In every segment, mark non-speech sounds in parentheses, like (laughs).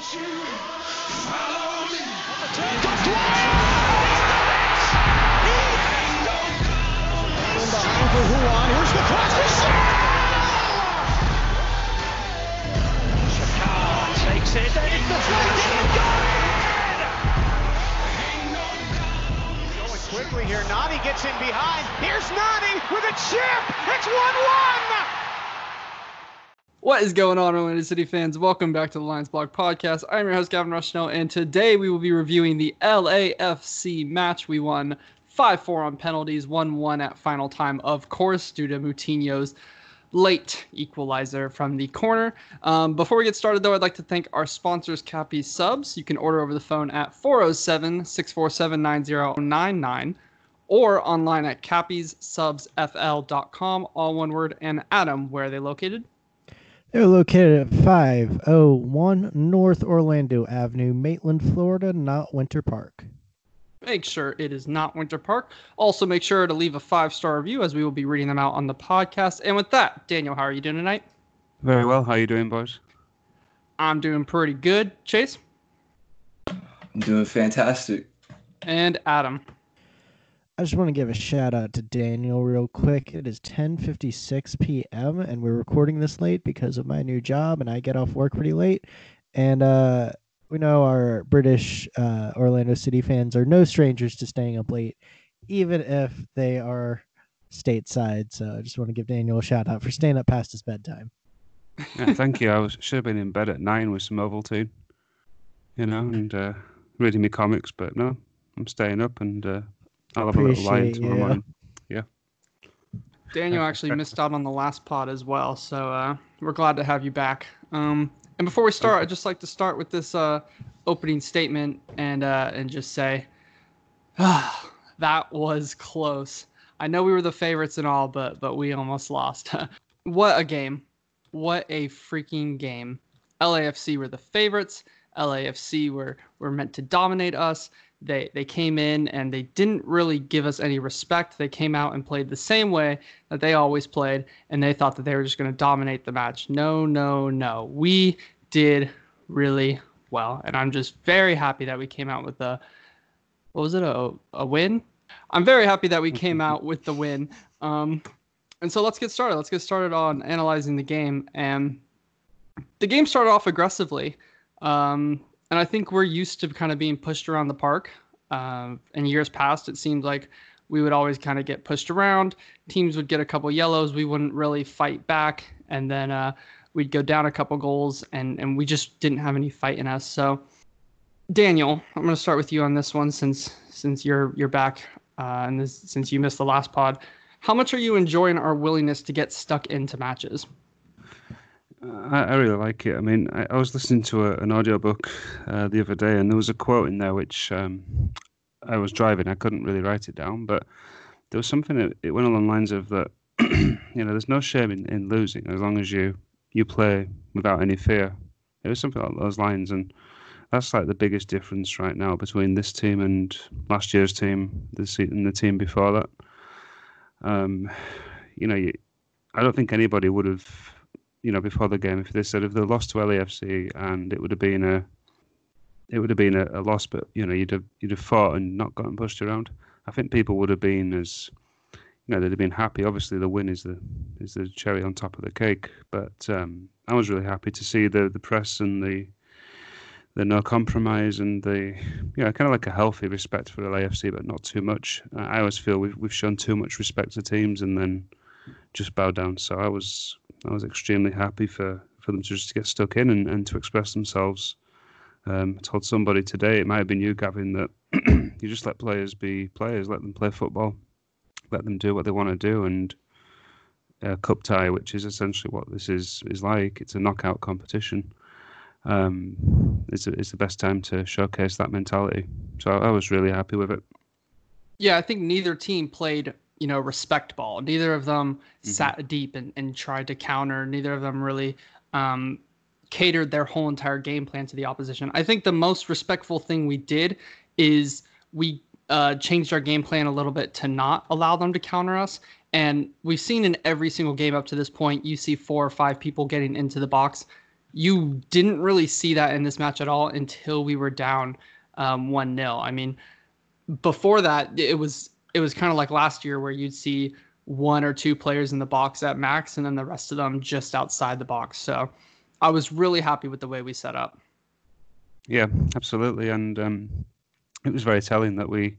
Behind. Here's the cross takes it, it's Going quickly here. Nani gets in behind. Here's Nani with a chip. It's 1-1. What is going on, Orlando City fans? Welcome back to the Lions Blog Podcast. I'm your host, Gavin Rushnell, and today we will be reviewing the LAFC match. We won 5 4 on penalties, 1 1 at final time, of course, due to Moutinho's late equalizer from the corner. Um, before we get started, though, I'd like to thank our sponsors, Cappy Subs. You can order over the phone at 407 647 9099 or online at cappiessubsfl.com, all one word. And Adam, where are they located? They're located at 501 North Orlando Avenue, Maitland, Florida, not Winter Park. Make sure it is not Winter Park. Also, make sure to leave a five star review as we will be reading them out on the podcast. And with that, Daniel, how are you doing tonight? Very well. How are you doing, boys? I'm doing pretty good. Chase I'm doing fantastic. and Adam. I just want to give a shout out to Daniel real quick. It is 10:56 p.m. and we're recording this late because of my new job and I get off work pretty late. And uh we know our British uh, Orlando City fans are no strangers to staying up late, even if they are stateside. So I just want to give Daniel a shout out for staying up past his bedtime. Yeah, thank you. I was should have been in bed at nine with some Ovaltine, you know, and uh, reading my comics. But no, I'm staying up, and uh, I'll have a little line Appreciate tomorrow you. morning. Daniel (laughs) actually missed out on the last pod as well, so uh, we're glad to have you back. Um, and before we start, I'd just like to start with this uh, opening statement and uh, and just say, ah, (sighs) that was close. I know we were the favorites and all, but but we almost lost. (laughs) what a game! What a freaking game! LAFC were the favorites. LAFC were were meant to dominate us. They they came in and they didn't really give us any respect. They came out and played the same way that they always played, and they thought that they were just going to dominate the match. No, no, no. We did really well, and I'm just very happy that we came out with a what was it a a win. I'm very happy that we came out with the win. Um, and so let's get started. Let's get started on analyzing the game. And the game started off aggressively. Um, and I think we're used to kind of being pushed around the park. Um, in years past, it seemed like we would always kind of get pushed around. Teams would get a couple yellows. We wouldn't really fight back. And then uh, we'd go down a couple goals, and, and we just didn't have any fight in us. So, Daniel, I'm going to start with you on this one since since you're you're back uh, and this, since you missed the last pod. How much are you enjoying our willingness to get stuck into matches? I, I really like it. I mean, I, I was listening to a, an audiobook uh, the other day, and there was a quote in there which um, I was driving. I couldn't really write it down, but there was something that it went along the lines of that. (clears throat) you know, there's no shame in, in losing as long as you you play without any fear. It was something along those lines, and that's like the biggest difference right now between this team and last year's team, the and the team before that. Um, you know, you, I don't think anybody would have, you know, before the game, if they said if they lost to LAFC and it would have been a, it would have been a, a loss, but you know, you'd have you'd have fought and not gotten pushed around. I think people would have been as, you know, they'd have been happy. Obviously, the win is the is the cherry on top of the cake, but um, I was really happy to see the the press and the the no compromise and the you know kind of like a healthy respect for LAFC, but not too much. I always feel we've we've shown too much respect to teams and then just bow down. So I was I was extremely happy for, for them to just get stuck in and, and to express themselves. Um, I told somebody today, it might have been you, Gavin, that (clears throat) you just let players be players, let them play football, let them do what they want to do, and a cup tie, which is essentially what this is is like. It's a knockout competition um, it's, it's the best time to showcase that mentality. So I, I was really happy with it. Yeah, I think neither team played, you know, respect ball. Neither of them sat deep and, and tried to counter. Neither of them really um, catered their whole entire game plan to the opposition. I think the most respectful thing we did is we uh, changed our game plan a little bit to not allow them to counter us. And we've seen in every single game up to this point, you see four or five people getting into the box you didn't really see that in this match at all until we were down um, one 0 I mean, before that, it was it was kind of like last year where you'd see one or two players in the box at max, and then the rest of them just outside the box. So I was really happy with the way we set up. Yeah, absolutely, and um, it was very telling that we,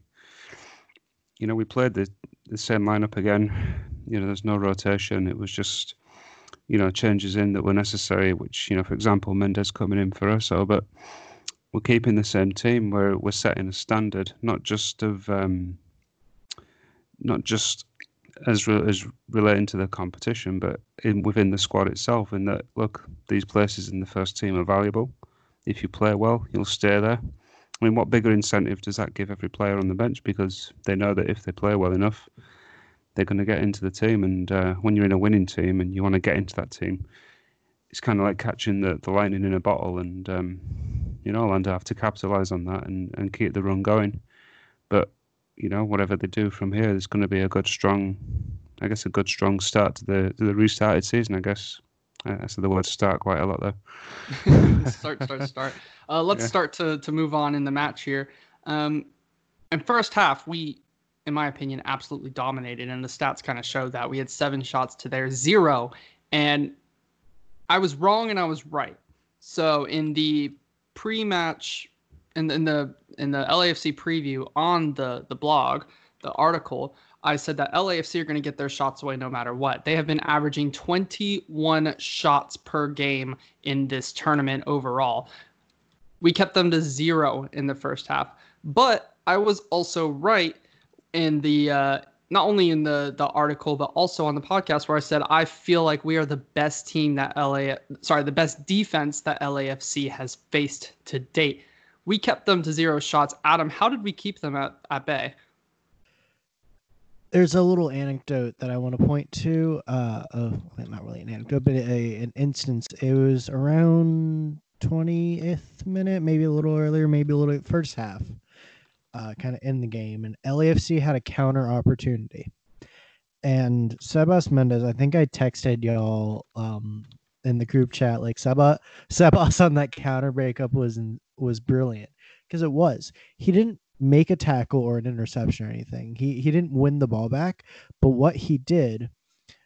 you know, we played the the same lineup again. You know, there's no rotation. It was just you know, changes in that were necessary, which, you know, for example, Mendez coming in for us, so, but we're keeping the same team where we're setting a standard, not just of, um, not just as re- as relating to the competition, but in within the squad itself. In that, look, these places in the first team are valuable. If you play well, you'll stay there. I mean, what bigger incentive does that give every player on the bench? Because they know that if they play well enough, they're going to get into the team. And uh, when you're in a winning team and you want to get into that team, it's kind of like catching the, the lightning in a bottle. And, um, you know, Orlando have to capitalise on that and, and keep the run going. But, you know, whatever they do from here is going to be a good, strong, I guess, a good, strong start to the to the restarted season, I guess. I said the word start quite a lot there. (laughs) start, start, (laughs) start. Uh, let's yeah. start to, to move on in the match here. Um, in first half, we in my opinion, absolutely dominated. And the stats kind of show that we had seven shots to their zero. And I was wrong and I was right. So in the pre-match, in in the in the LAFC preview on the the blog, the article, I said that LAFC are going to get their shots away no matter what. They have been averaging 21 shots per game in this tournament overall. We kept them to zero in the first half, but I was also right in the uh, not only in the the article but also on the podcast where I said I feel like we are the best team that LA sorry the best defense that LAFC has faced to date. We kept them to zero shots. Adam, how did we keep them at, at bay? There's a little anecdote that I want to point to. Uh, of, not really an anecdote, but a, an instance. It was around 20th minute, maybe a little earlier, maybe a little first half uh, kind of in the game, and LAFC had a counter opportunity. And Sebas Mendez, I think I texted y'all um, in the group chat like Seba (laughs) Sebas on that counter breakup was in, was brilliant because it was. He didn't make a tackle or an interception or anything. He he didn't win the ball back, but what he did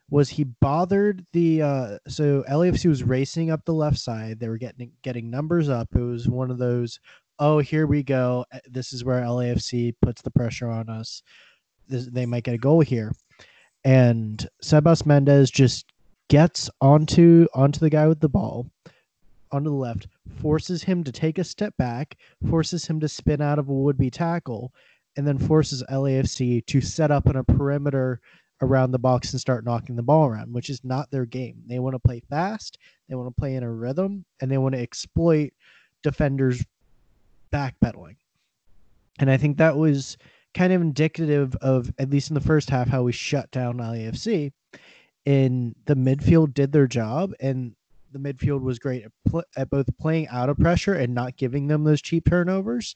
was he bothered the uh so LAFC was racing up the left side. They were getting getting numbers up. It was one of those oh, here we go. Eh, this is where LAFC puts the pressure on us. This, they might get a goal here. And Sebas Mendez just gets onto onto the guy with the ball onto the left, forces him to take a step back, forces him to spin out of a would-be tackle, and then forces LAFC to set up in a perimeter around the box and start knocking the ball around, which is not their game. They want to play fast, they want to play in a rhythm, and they want to exploit defenders backpedaling. And I think that was kind of indicative of, at least in the first half, how we shut down LAFC. And the midfield did their job, and the midfield was great at, pl- at both playing out of pressure and not giving them those cheap turnovers.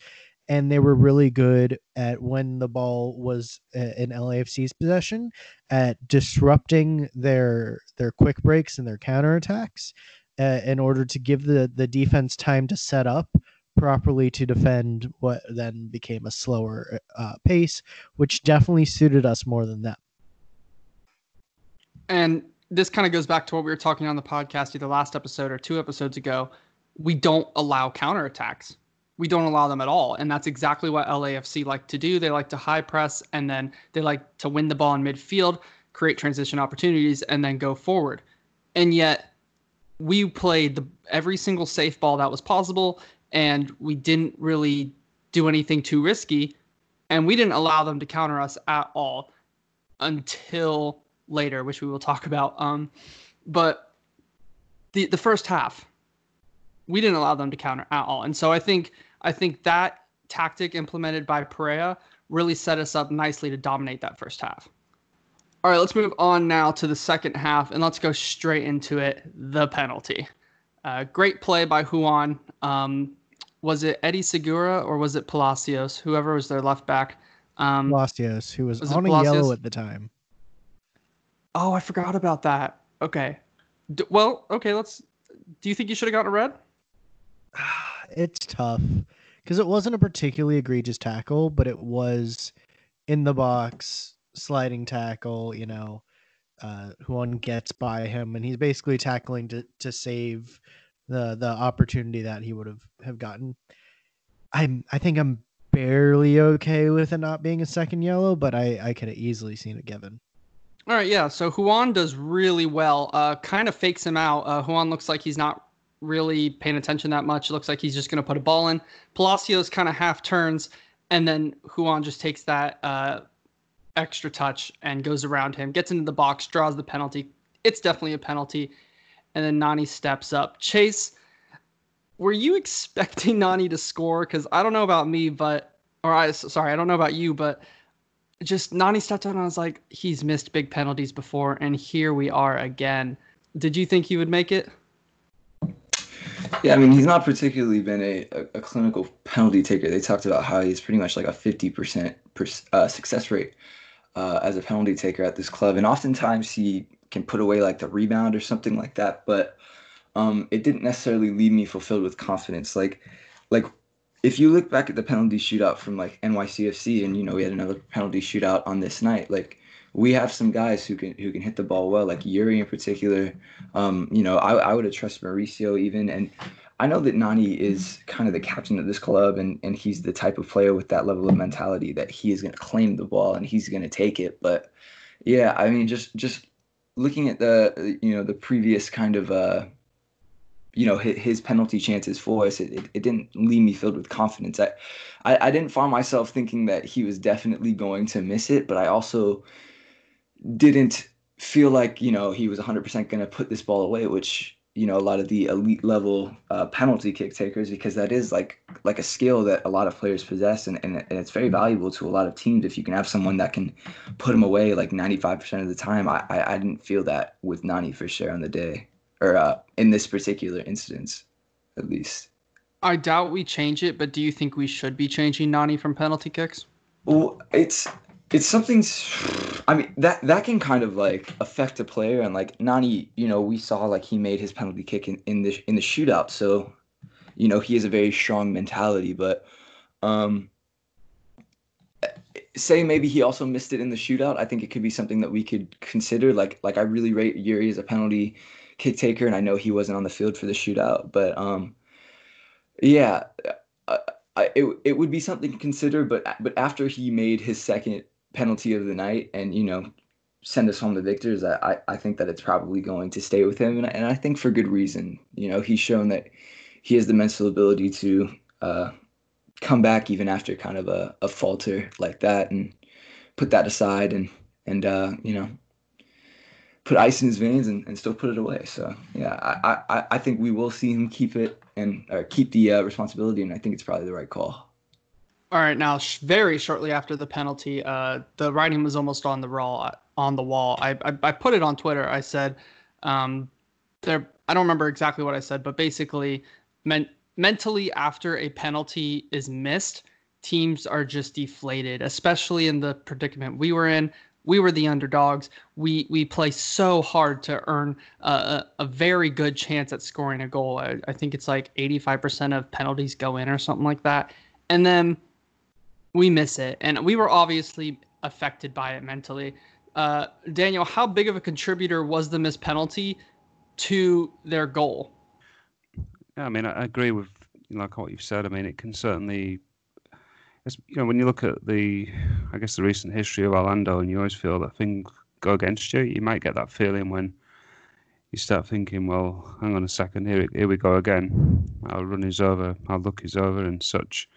And they were really good at when the ball was in LAFC's possession at disrupting their their quick breaks and their counterattacks uh, in order to give the, the defense time to set up properly to defend what then became a slower uh, pace, which definitely suited us more than them. And this kind of goes back to what we were talking on the podcast either last episode or two episodes ago. We don't allow counterattacks. We don't allow them at all. And that's exactly what LAFC like to do. They like to high press and then they like to win the ball in midfield, create transition opportunities, and then go forward. And yet we played the, every single safe ball that was possible and we didn't really do anything too risky, and we didn't allow them to counter us at all until later, which we will talk about. Um, but the the first half, we didn't allow them to counter at all, and so I think I think that tactic implemented by Pareja really set us up nicely to dominate that first half. All right, let's move on now to the second half, and let's go straight into it. The penalty. Uh, great play by Ruan. Um, was it Eddie Segura or was it Palacios? Whoever was their left back. Um, Palacios, who was, was on a yellow at the time. Oh, I forgot about that. Okay. D- well, okay, let's do you think you should have gotten a red? (sighs) It's tough because it wasn't a particularly egregious tackle, but it was in the box sliding tackle. You know, uh, one gets by him, and he's basically tackling to to save the the opportunity that he would have have gotten. I'm I think I'm barely okay with it not being a second yellow, but I I could have easily seen it given. All right, yeah. So Ruan does really well. Uh, kind of fakes him out. Uh, Ruan looks like he's not really paying attention that much. It looks like he's just going to put a ball in. Palacios kind of half turns, and then Ruan just takes that uh, extra touch and goes around him, gets into the box, draws the penalty. It's definitely a penalty. And then Nani steps up. Chase, were you (laughs) expecting Nani to score? Because I don't know about me, but or I sorry, I don't know about you, but just Nani stepped and I was like, he's missed big penalties before, and here we are again. Did you think he would make it? Yeah, I mean, he's not particularly been a, a, a clinical penalty taker. They talked about how he's pretty much like a 50% per, uh, success rate uh, as a penalty taker at this club. And oftentimes he can put away like the rebound or something like that. But um, it didn't necessarily leave me fulfilled with confidence. Like, like if you look back at the penalty shootout from like NYCFC, and you know we had another penalty shootout on this night, like we have some guys who can who can hit the ball well, like Yuri in particular. Um, you know, I, I would have trusted Mauricio even, and I know that Nani is kind of the captain of this club, and and he's the type of player with that level of mentality that he is going to claim the ball and he's going to take it. But yeah, I mean, just just looking at the you know the previous kind of uh, you know his, his penalty chances for us, it, it, it, didn't leave me filled with confidence. I, I I didn't find myself thinking that he was definitely going to miss it, but I also didn't feel like you know he was 100% going to put this ball away which you know a lot of the elite level uh, penalty kick takers because that is like like a skill that a lot of players possess and, and, and it's very valuable to a lot of teams. If you can have someone that can put them away like 95% of the time i i, I didn't feel that with nani for sure on the day or uh, in this particular instance at least. I doubt we change it but do you think we should be changing nani from penalty kicks? Well it's it's something i mean that that can kind of like affect a player and like nani you know we saw like he made his penalty kick in, in the in the shootout so you know he has a very strong mentality but um say maybe he also missed it in the shootout i think it could be something that we could consider like like i really rate yuri as a penalty kick taker and i know he wasn't on the field for the shootout but um yeah uh, I, it, it would be something to consider, but but after he made his second penalty of the night and you know send us home the victors I, I think that it's probably going to stay with him and, and i think for good reason. You know he's shown that he has the mental ability to uh, come back even after kind of a, a falter like that and put that aside and and uh, you know put ice in his veins and, and still put it away so yeah I, I i think we will see him keep it and or keep the uh, responsibility and i think it's probably the right call all right, now sh- very shortly after the penalty, uh, the writing was almost on the raw on the wall. I, I, I put it on Twitter. I said, um, there. I don't remember exactly what I said, but basically, men- mentally after a penalty is missed, teams are just deflated, especially in the predicament we were in. We were the underdogs. We we play so hard to earn a, a, very good chance at scoring a goal. I, I think it's like 85% of penalties go in or something like that. And then we miss it, and we were obviously affected by it mentally. Uh, Daniel, how big of a contributor was the missed penalty to their goal? Yeah, I mean, I agree with like what you've said. I mean, it can certainly, you know, when you look at the, I guess the recent history of Orlando, and you always feel that things go against you. You might get that feeling when you start thinking, well, hang on a second, here, here we go again. Our run is over, our luck is over, and such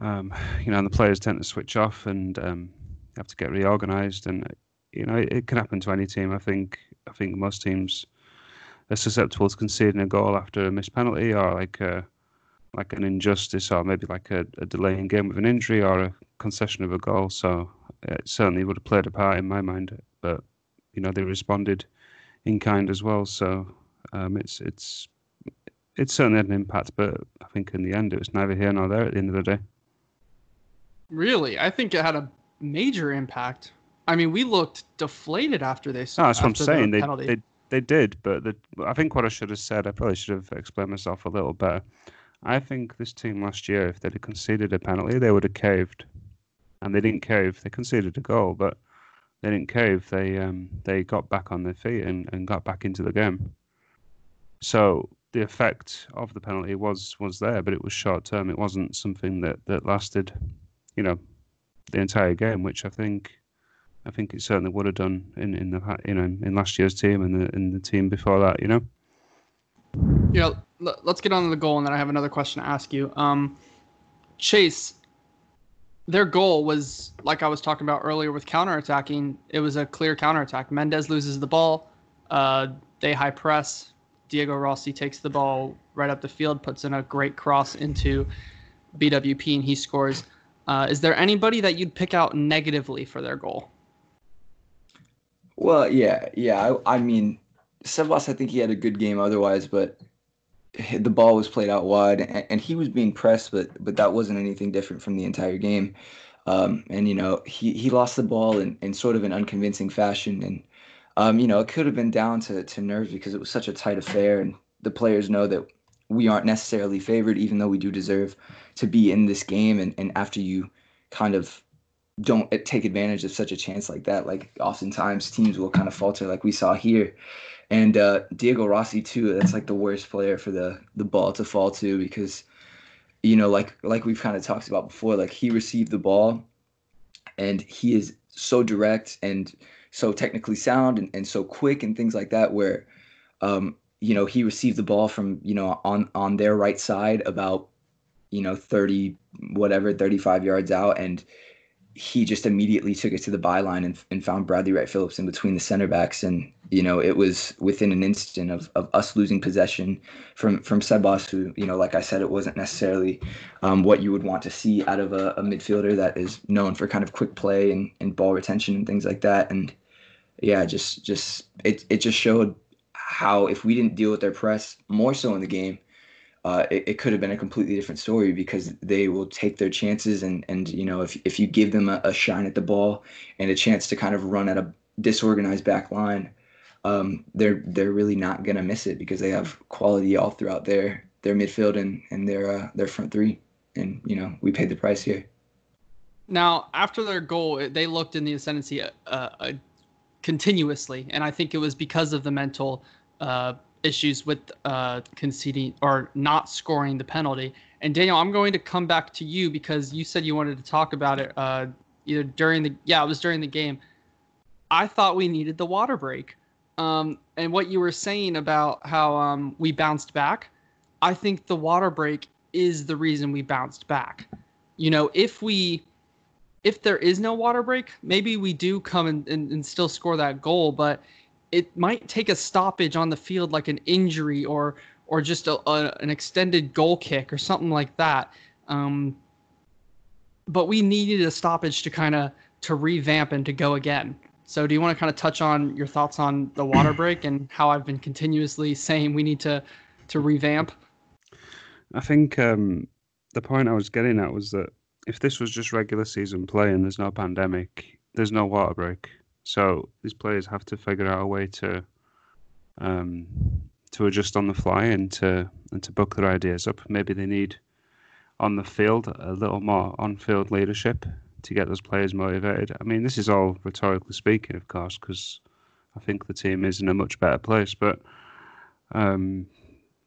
um, you know, and the players tend to switch off and um, have to get reorganised. And you know, it, it, can happen to any team. I think. I think most teams are susceptible to conceding a goal after a missed penalty or like a, like an injustice or maybe like a, a delay in game with an injury or a concession of a goal. So it certainly would have played a part in my mind. But you know, they responded in kind as well. So um, it's it's it certainly had an impact, but I think in the end it was neither here nor there at the end of the day. Really, I think it had a major impact. I mean, we looked deflated after they. No, that's what I'm saying. They, they they did, but the, I think what I should have said, I probably should have explained myself a little better. I think this team last year, if they'd have conceded a penalty, they would have caved, and they didn't cave. They conceded a goal, but they didn't cave. They um, they got back on their feet and, and got back into the game. So the effect of the penalty was was there, but it was short term. It wasn't something that, that lasted, you know, the entire game, which I think I think it certainly would have done in, in the you know in last year's team and the in the team before that. You know. Yeah, let's get on to the goal, and then I have another question to ask you. Um, Chase, their goal was like I was talking about earlier with counterattacking. It was a clear counterattack. Mendez loses the ball. Uh, they high press. Diego Rossi takes the ball right up the field, puts in a great cross into BWP, and he scores. Uh, is there anybody that you'd pick out negatively for their goal? Well, yeah, yeah. I, I mean, Sebas, I think he had a good game otherwise, but the ball was played out wide, and, and he was being pressed, but but that wasn't anything different from the entire game. Um, and you know, he he lost the ball in, in sort of an unconvincing fashion, and um, you know, it could have been down to to nerves because it was such a tight affair, and the players know that we aren't necessarily favored, even though we do deserve to be in this game. And and after you kind of don't take advantage of such a chance like that. Like oftentimes teams will kind of falter, like we saw here. And uh, Diego Rossi too. That's like the worst player for the the ball to fall to because, you know, like like we've kind of talked about before. Like he received the ball, and he is so direct and so technically sound and, and so quick and things like that. Where, um, you know, he received the ball from you know on on their right side about, you know, thirty whatever, thirty five yards out, and he just immediately took it to the byline and, and found Bradley Wright Phillips in between the center backs. And, you know, it was within an instant of, of us losing possession from, from Sebas, who, you know, like I said, it wasn't necessarily um, what you would want to see out of a, a, midfielder that is known for kind of quick play and, and ball retention and things like that. And yeah, just, just, it, it just showed how if we didn't deal with their press more so in the game, uh, it, it, could have been a completely different story because they will take their chances and and you know if if you give them a, a shine at the ball and a chance to kind of run at a disorganized back line, um, they're they're really not gonna miss it because they have quality all throughout their their midfield and and their uh, their front three, and you know we paid the price here. Now after their goal, they looked in the ascendancy uh, uh, continuously, and I think it was because of the mental uh, issues with uh, conceding or not scoring the penalty. And Daniel, I'm going to come back to you because you said you wanted to talk about it uh, either during the yeah it was during the game. I thought we needed the water break, um, and what you were saying about how um, we bounced back. I think the water break is the reason we bounced back. You know, if we if there is no water break, maybe we do come and, and, and still score that goal, but it might take a stoppage on the field like an injury or or just a, a an extended goal kick or something like that. Um, but we needed a stoppage to kind of to revamp and to go again. So do you want to kind of touch on your thoughts on the water (clears throat) break and how I've been continuously saying we need to to revamp? I think um, the point I was getting at was that if this was just regular season play and there's no pandemic, there's no water break. So these players have to figure out a way to um, to adjust on the fly and to and to book their ideas up. Maybe they need on the field a little more on-field leadership to get those players motivated. I mean, this is all rhetorically speaking, of course, because I think the team is in a much better place. But um,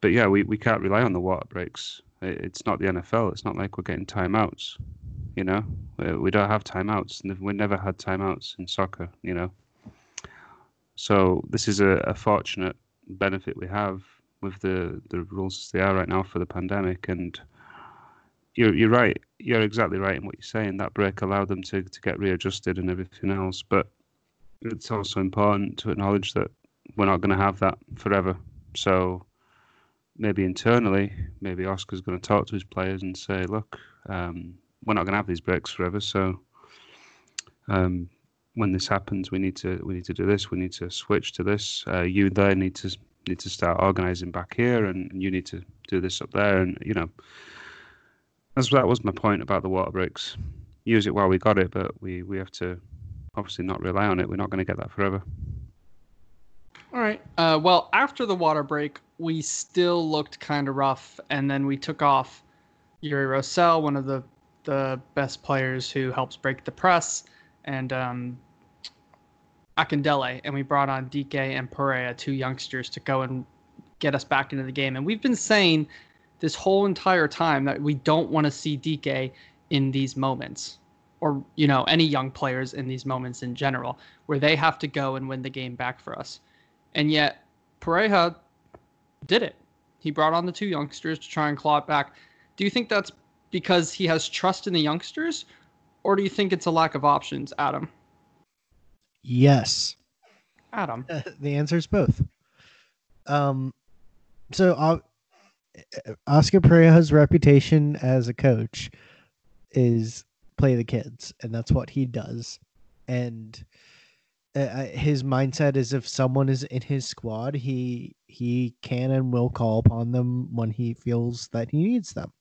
but yeah, we, we can't rely on the water breaks. It's not the NFL. It's not like we're getting timeouts. You know, we don't have timeouts. We never had timeouts in soccer. You know, so this is a, a fortunate benefit we have with the the rules as they are right now for the pandemic. And you're you're right. You're exactly right in what you're saying. That break allowed them to to get readjusted and everything else. But it's also important to acknowledge that we're not going to have that forever. So maybe internally, maybe Oscar's going to talk to his players and say, look, um, we're not going to have these breaks forever. So um, when this happens, we need to we need to do this. We need to switch to this. Uh, you there need to need to start organizing back here, and, and, you need to do this up there. And you know, that's that was my point about the water breaks. Use it while we got it, but we we have to obviously not rely on it. We're not going to get that forever. All right. Uh, well, after the water break, we still looked kind of rough, and then we took off Yuri Rosell, one of the the best players who helps break the press, and um, Akindele, and we brought on Dike and Pereira, two youngsters, to go and get us back into the game. And we've been saying this whole entire time that we don't want to see Dike in these moments, or you know any young players in these moments in general, where they have to go and win the game back for us. And yet, Pareja did it. He brought on the two youngsters to try and claw it back. Do you think that's because he has trust in the youngsters, or do you think it's a lack of options, Adam? Yes. Adam. (laughs) the answer is both. Um, so uh, Oscar Pareja's reputation as a coach is play the kids, and that's what he does. And uh, his mindset is if someone is in his squad, he he can and will call upon them when he feels that he needs them.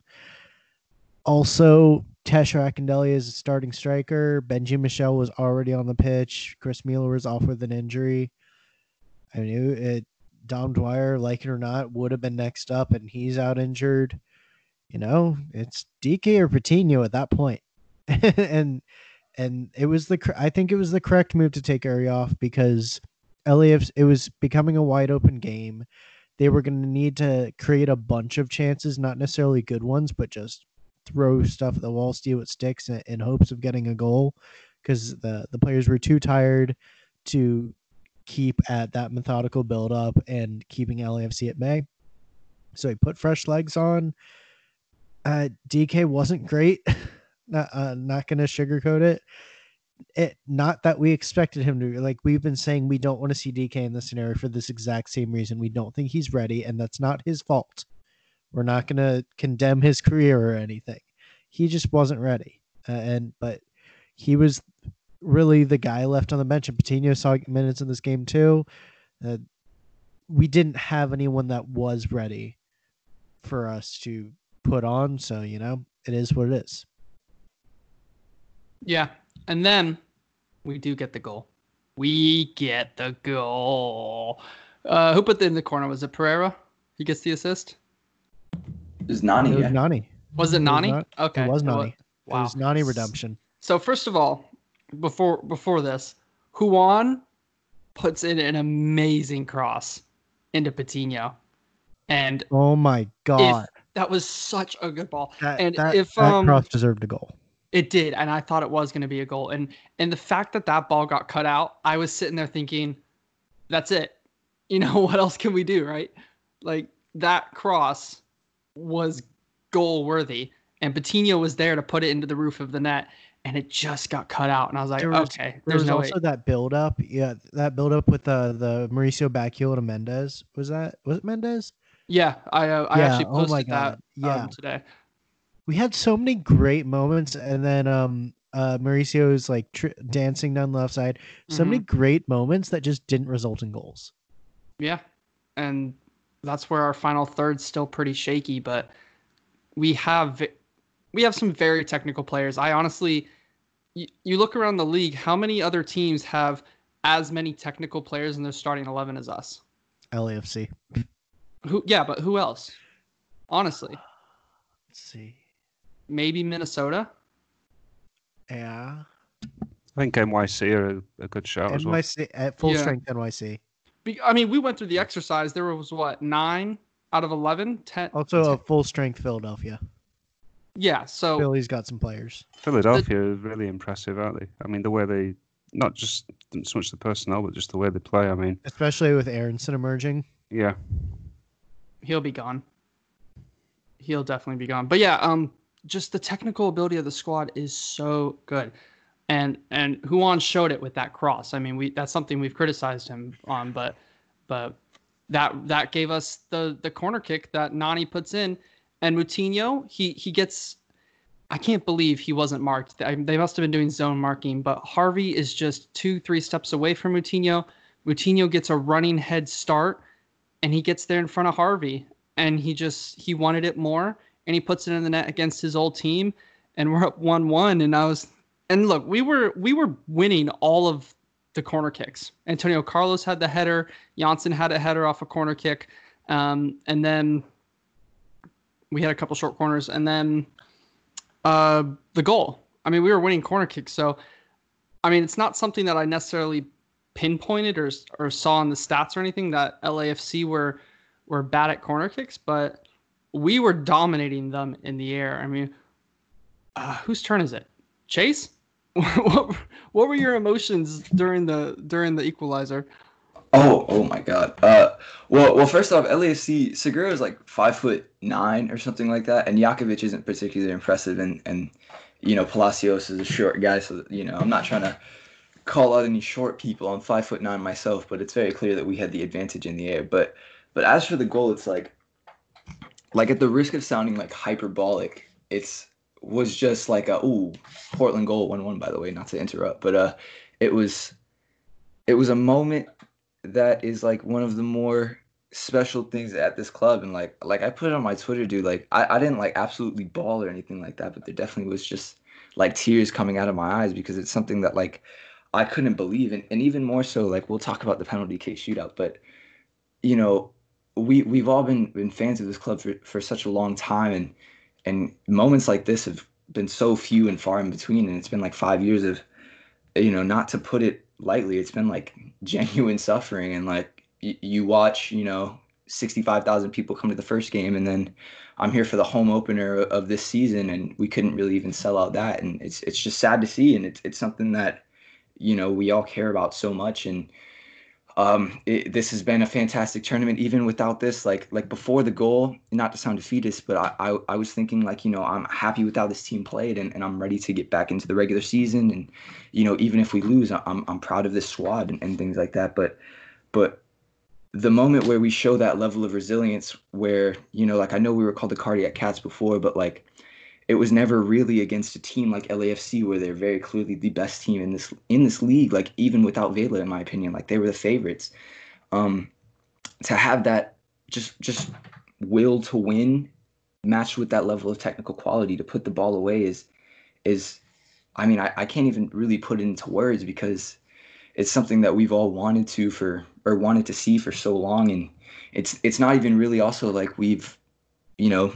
Also, Tesho Akindele is a starting striker. Benji Michel was already on the pitch. Chris Mueller was off with an injury. I knew it. Dom Dwyer, like it or not, would have been next up, and he's out injured. You know, it's Dike or Patino at that point. (laughs) and and it was the I think it was the correct move to take Ari off because LAF it was becoming a wide open game. They were going to need to create a bunch of chances, not necessarily good ones, but just throw stuff at the wall, steal what sticks, in, in hopes of getting a goal, because the the players were too tired to keep at that methodical build up and keeping LAFC at bay. So he put fresh legs on. Uh, Dike wasn't great. (laughs) not uh, not gonna sugarcoat it. It not that we expected him to like we've been saying we don't want to see Dike in this scenario for this exact same reason. We don't think he's ready, and that's not his fault. We're not gonna condemn his career or anything. He just wasn't ready, uh, and but he was really the guy left on the bench. And Patino saw minutes in this game too. Uh, we didn't have anyone that was ready for us to put on. So you know, it is what it is. Yeah. And then we do get the goal. We get the goal. Uh, who put that in the corner? Was it Pereyra? He gets the assist. It was Nani. It was yeah. Nani. Was it It was Nani? not- okay. It was Nani. Wow. It was Nani redemption. So first of all, before before this, Ruan puts in an amazing cross into Patino, and Oh my god. that was such a good ball. that, and that, if that um, cross deserved a goal. It did, and I thought it was going to be a goal. And and the fact that that ball got cut out, I was sitting there thinking, that's it. You know (laughs) what else can we do, right? Like that cross was goal worthy, and Patino was there to put it into the roof of the net, and it just got cut out. And I was like, There was- okay, There there's was no also way. that build up. Yeah, that build up with uh, the Mauricio backheel to Mendez. Was that was it Mendez? Yeah, I uh, I Yeah, actually oh posted that yeah. um, today. We had so many great moments, and then um uh Mauricio's like tr- dancing down the left side. So many Mm-hmm. great moments that just didn't result in goals. Yeah, and that's where our final third's still pretty shaky, but we have we have some very technical players. I honestly, you, you look around the league, how many other teams have as many technical players in their starting eleven as us? LAFC. Who? Yeah, but who else? Honestly, (sighs) Let's see. maybe Minnesota. Yeah. I think NYC are a, a good shout as well. NYC at full Yeah. strength NYC. Be- I mean, we went through the exercise. There was what nine out of 11? 10 Also a full strength Philadelphia. yeah. So Philly's got some players. Philadelphia is really impressive, aren't they? I mean, the way they, not just so much the personnel, but just the way they play. I mean, Especially with Aaronson emerging. yeah, he'll be gone. He'll definitely be gone. But yeah, um, just the technical ability of the squad is so good, and and Ruan showed it with that cross. I mean, we that's something we've criticized him on, but but that that gave us the the corner kick that Nani puts in, and Moutinho he he gets. I can't believe he wasn't marked. They must have been doing zone marking, but Harvey is just two, three steps away from Moutinho. Moutinho gets a running head start, and he gets there in front of Harvey, and he just he wanted it more, and he puts it in the net against his old team, and we're up one one, and I was, and look, we were we were winning all of the corner kicks. Antonio Carlos had the header. Jansson had a header off a corner kick, um, and then we had a couple short corners, and then uh, the goal. I mean, we were winning corner kicks, so I mean, it's not something that I necessarily pinpointed or or saw in the stats or anything that LAFC were were bad at corner kicks, but we were dominating them in the air. I mean, uh, whose turn is it? Chase? What, what were your emotions during the during the equalizer? Oh, oh my God. Uh, well, well, first off, LAFC Segura is like five foot nine or something like that, and Jakovic isn't particularly impressive, and and you know Palacios is a short guy, so you know I'm not trying to call out any short people. I'm five foot nine myself, but it's very clear that we had the advantage in the air. But but as for the goal, it's like like at the risk of sounding like hyperbolic, it's was just like a ooh Portland goal one one by the way, not to interrupt, but uh it was it was a moment that is like one of the more special things at this club and like like I put it on my Twitter dude like I, I didn't like absolutely ball or anything like that but there definitely was just like tears coming out of my eyes because it's something that like I couldn't believe and, and even more so like we'll talk about the penalty case shootout but you know we we've all been been fans of this club for, for such a long time and and moments like this have been so few and far in between and it's been like five years of you know not to put it lightly it's been like (laughs) genuine suffering and like y- you watch you know 65,000 people come to the first game and then I'm here for the home opener of this season and we couldn't really even sell out that. And it's it's just sad to see and it's it's something that you know we all care about so much. And um, it, this has been a fantastic tournament even without this like like before the goal not to sound defeatist but I, I, I was thinking like you know i'm happy with how this team played and, and i'm ready to get back into the regular season. And you know even if we lose i'm, I'm proud of this squad and, and things like that. But but the moment where we show that level of resilience where you know like i know we were called the cardiac cats before but like it was never really against a team like LAFC where they're very clearly the best team in this in this league. Like even without Vela, in my opinion, like they were the favorites. Um, to have that just just will to win matched with that level of technical quality to put the ball away is is I mean I, I can't even really put it into words because it's something that we've all wanted to for or wanted to see for so long and it's it's not even really also like we've you know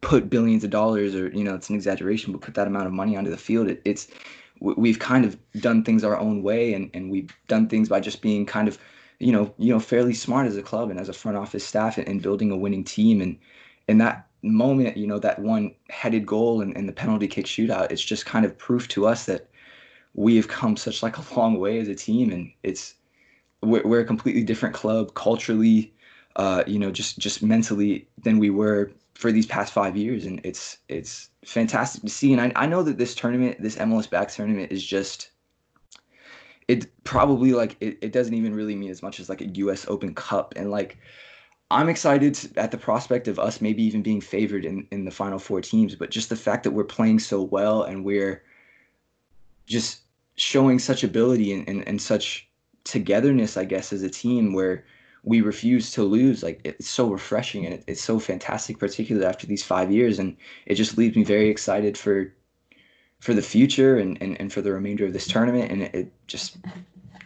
put billions of dollars or you know it's an exaggeration but put that amount of money onto the field it, it's we've kind of done things our own way and, and we've done things by just being kind of you know you know fairly smart as a club and as a front office staff and, and building a winning team. And in that moment you know that one headed goal and, and the penalty kick shootout it's just kind of proof to us that we have come such like a long way as a team. And it's we're, we're a completely different club culturally uh, you know just just mentally than we were for these past five years, and it's it's fantastic to see. And I, I know that this tournament, this MLS back tournament, is just it probably like it, it doesn't even really mean as much as like a U.S. Open Cup, and like I'm excited at the prospect of us maybe even being favored in in the final four teams, but just the fact that we're playing so well and we're just showing such ability and, and, and such togetherness, I guess, as a team where we refuse to lose. Like it's so refreshing and it, it's so fantastic, particularly after these five years. And it just leaves me very excited for for the future and, and, and for the remainder of this tournament. And it, it just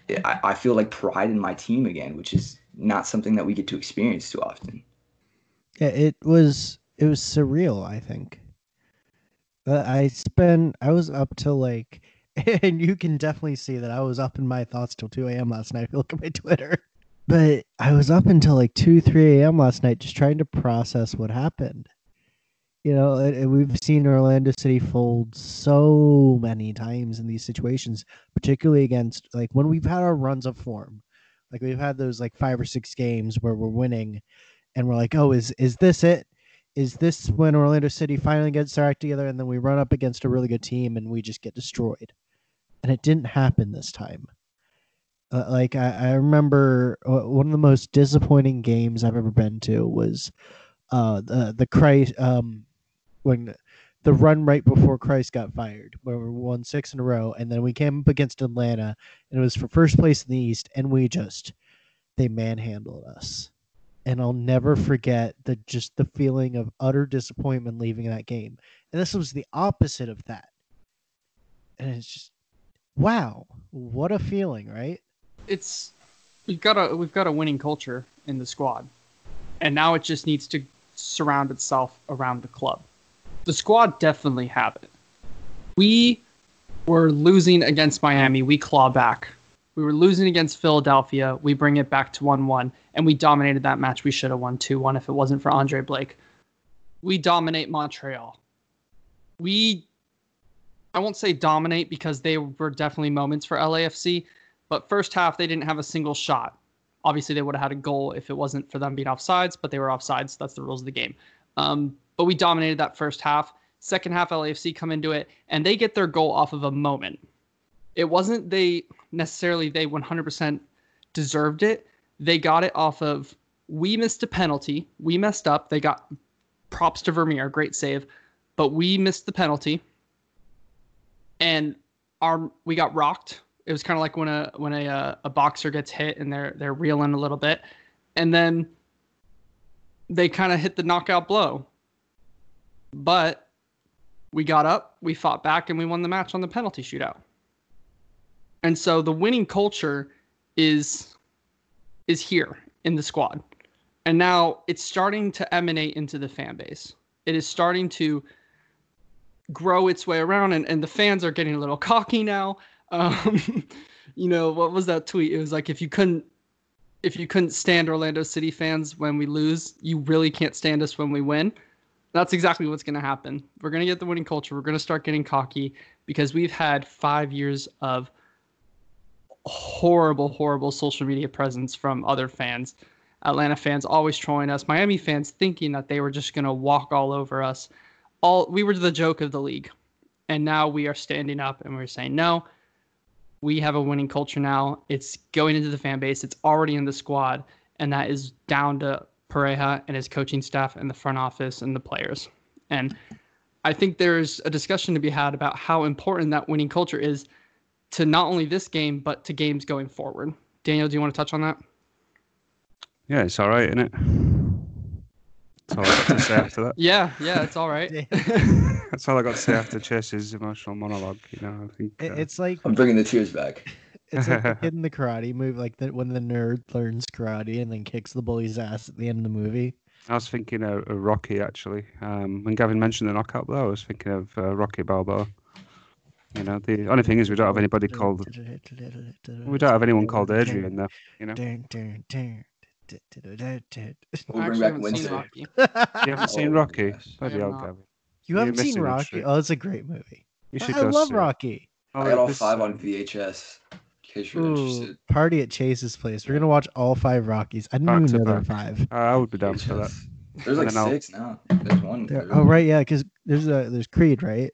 it, I, I feel like pride in my team again, which is not something that we get to experience too often. Yeah, it was it was surreal. I think. I spent I was up till like, (laughs) and you can definitely see that I was up in my thoughts till two a.m. last night. If you look at my Twitter. But I was up until like 2, 3 a.m. last night just trying to process what happened. You know, and, we've seen Orlando City fold so many times in these situations, particularly against like when we've had our runs of form. Like we've had those like five or six games where we're winning and we're like, oh, is is this it? Is this when Orlando City finally gets their act together and then we run up against a really good team and we just get destroyed? And it didn't happen this time. Uh, like I, I remember uh, one of the most disappointing games I've ever been to was uh, the the Kreis um, when the run right before Kreis got fired, where we won six in a row, and then we came up against Atlanta, and it was for first place in the East, and we just they manhandled us, and I'll never forget the just the feeling of utter disappointment leaving that game, and this was the opposite of that, and it's just wow, what a feeling, right? It's we've got a we've got a winning culture in the squad, and now it just needs to surround itself around the club. The squad definitely have it. We were losing against Miami, we claw back. We were losing against Philadelphia, we bring it back to one-one, and we dominated that match. We should have won two-one if it wasn't for Andre Blake. We dominate Montreal. We I won't say dominate because they were definitely moments for LAFC, but first half, they didn't have a single shot. Obviously, they would have had a goal if it wasn't for them being offsides, but they were offsides. That's the rules of the game. Um, but we dominated that first half. Second half, LAFC come into it, and they get their goal off of a moment. It wasn't they necessarily they 100% deserved it. They got it off of we missed a penalty. We messed up. They got props to Vermeer, great save, but we missed the penalty, and our we got rocked it was kind of like when a when a uh, a boxer gets hit and they're they're reeling a little bit, and then they kind of hit the knockout blow. But we got up, we fought back, and we won the match on the penalty shootout. And so the winning culture is is here in the squad. And now it's starting to emanate into the fan base. It is starting to grow its way around and, and the fans are getting a little cocky now um, (laughs) you know, what was that tweet? It was like if you couldn't if you couldn't stand Orlando City fans when we lose, you really can't stand us when we win. That's exactly what's going to happen. We're going to get the winning culture. We're going to start getting cocky because we've had 5 years of horrible horrible social media presence from other fans. Atlanta fans always trolling us, Miami fans thinking that they were just going to walk all over us. All we were the joke of the league. And now we are standing up and we're saying no we have a winning culture now. It's going into the fan base. It's already in the squad, and that is down to Pareja and his coaching staff and the front office and the players. And I think there's a discussion to be had about how important that winning culture is to not only this game but to games going forward. Daniel, do you want to touch on that? Yeah, it's all right, isn't it? That's all I got to say after that. Yeah, yeah, it's all right. (laughs) That's all I got to say after Chase's emotional monologue. You know, I think It, uh, it's like I'm bringing the tears back. (laughs) it's like the (laughs) kid in the karate movie, like the, when the nerd learns karate and then kicks the bully's ass at the end of the movie. I was thinking of, of Rocky actually. Um, when Gavin mentioned the knockout blow, I was thinking of uh, Rocky Balboa. You know, the only thing is we don't have anybody called we don't have anyone called Adrian though. You know, (laughs) We'll bring back haven't seen Wednesday. Rocky. you haven't seen Oh, Rocky? yes. Bloody I have hell. Gavin. You haven't seen Rocky? Oh, it's a great movie. You I should I go love see. Rocky. Oh, I got all five on VHS. In case you're Ooh, interested. party at Chase's place. We're gonna watch all five Rockies. I didn't Back even to know there were five. Uh, I would be down for that. There's like And then I'll- six now. There's one. There, there's oh one. right, yeah, because there's a there's Creed, right?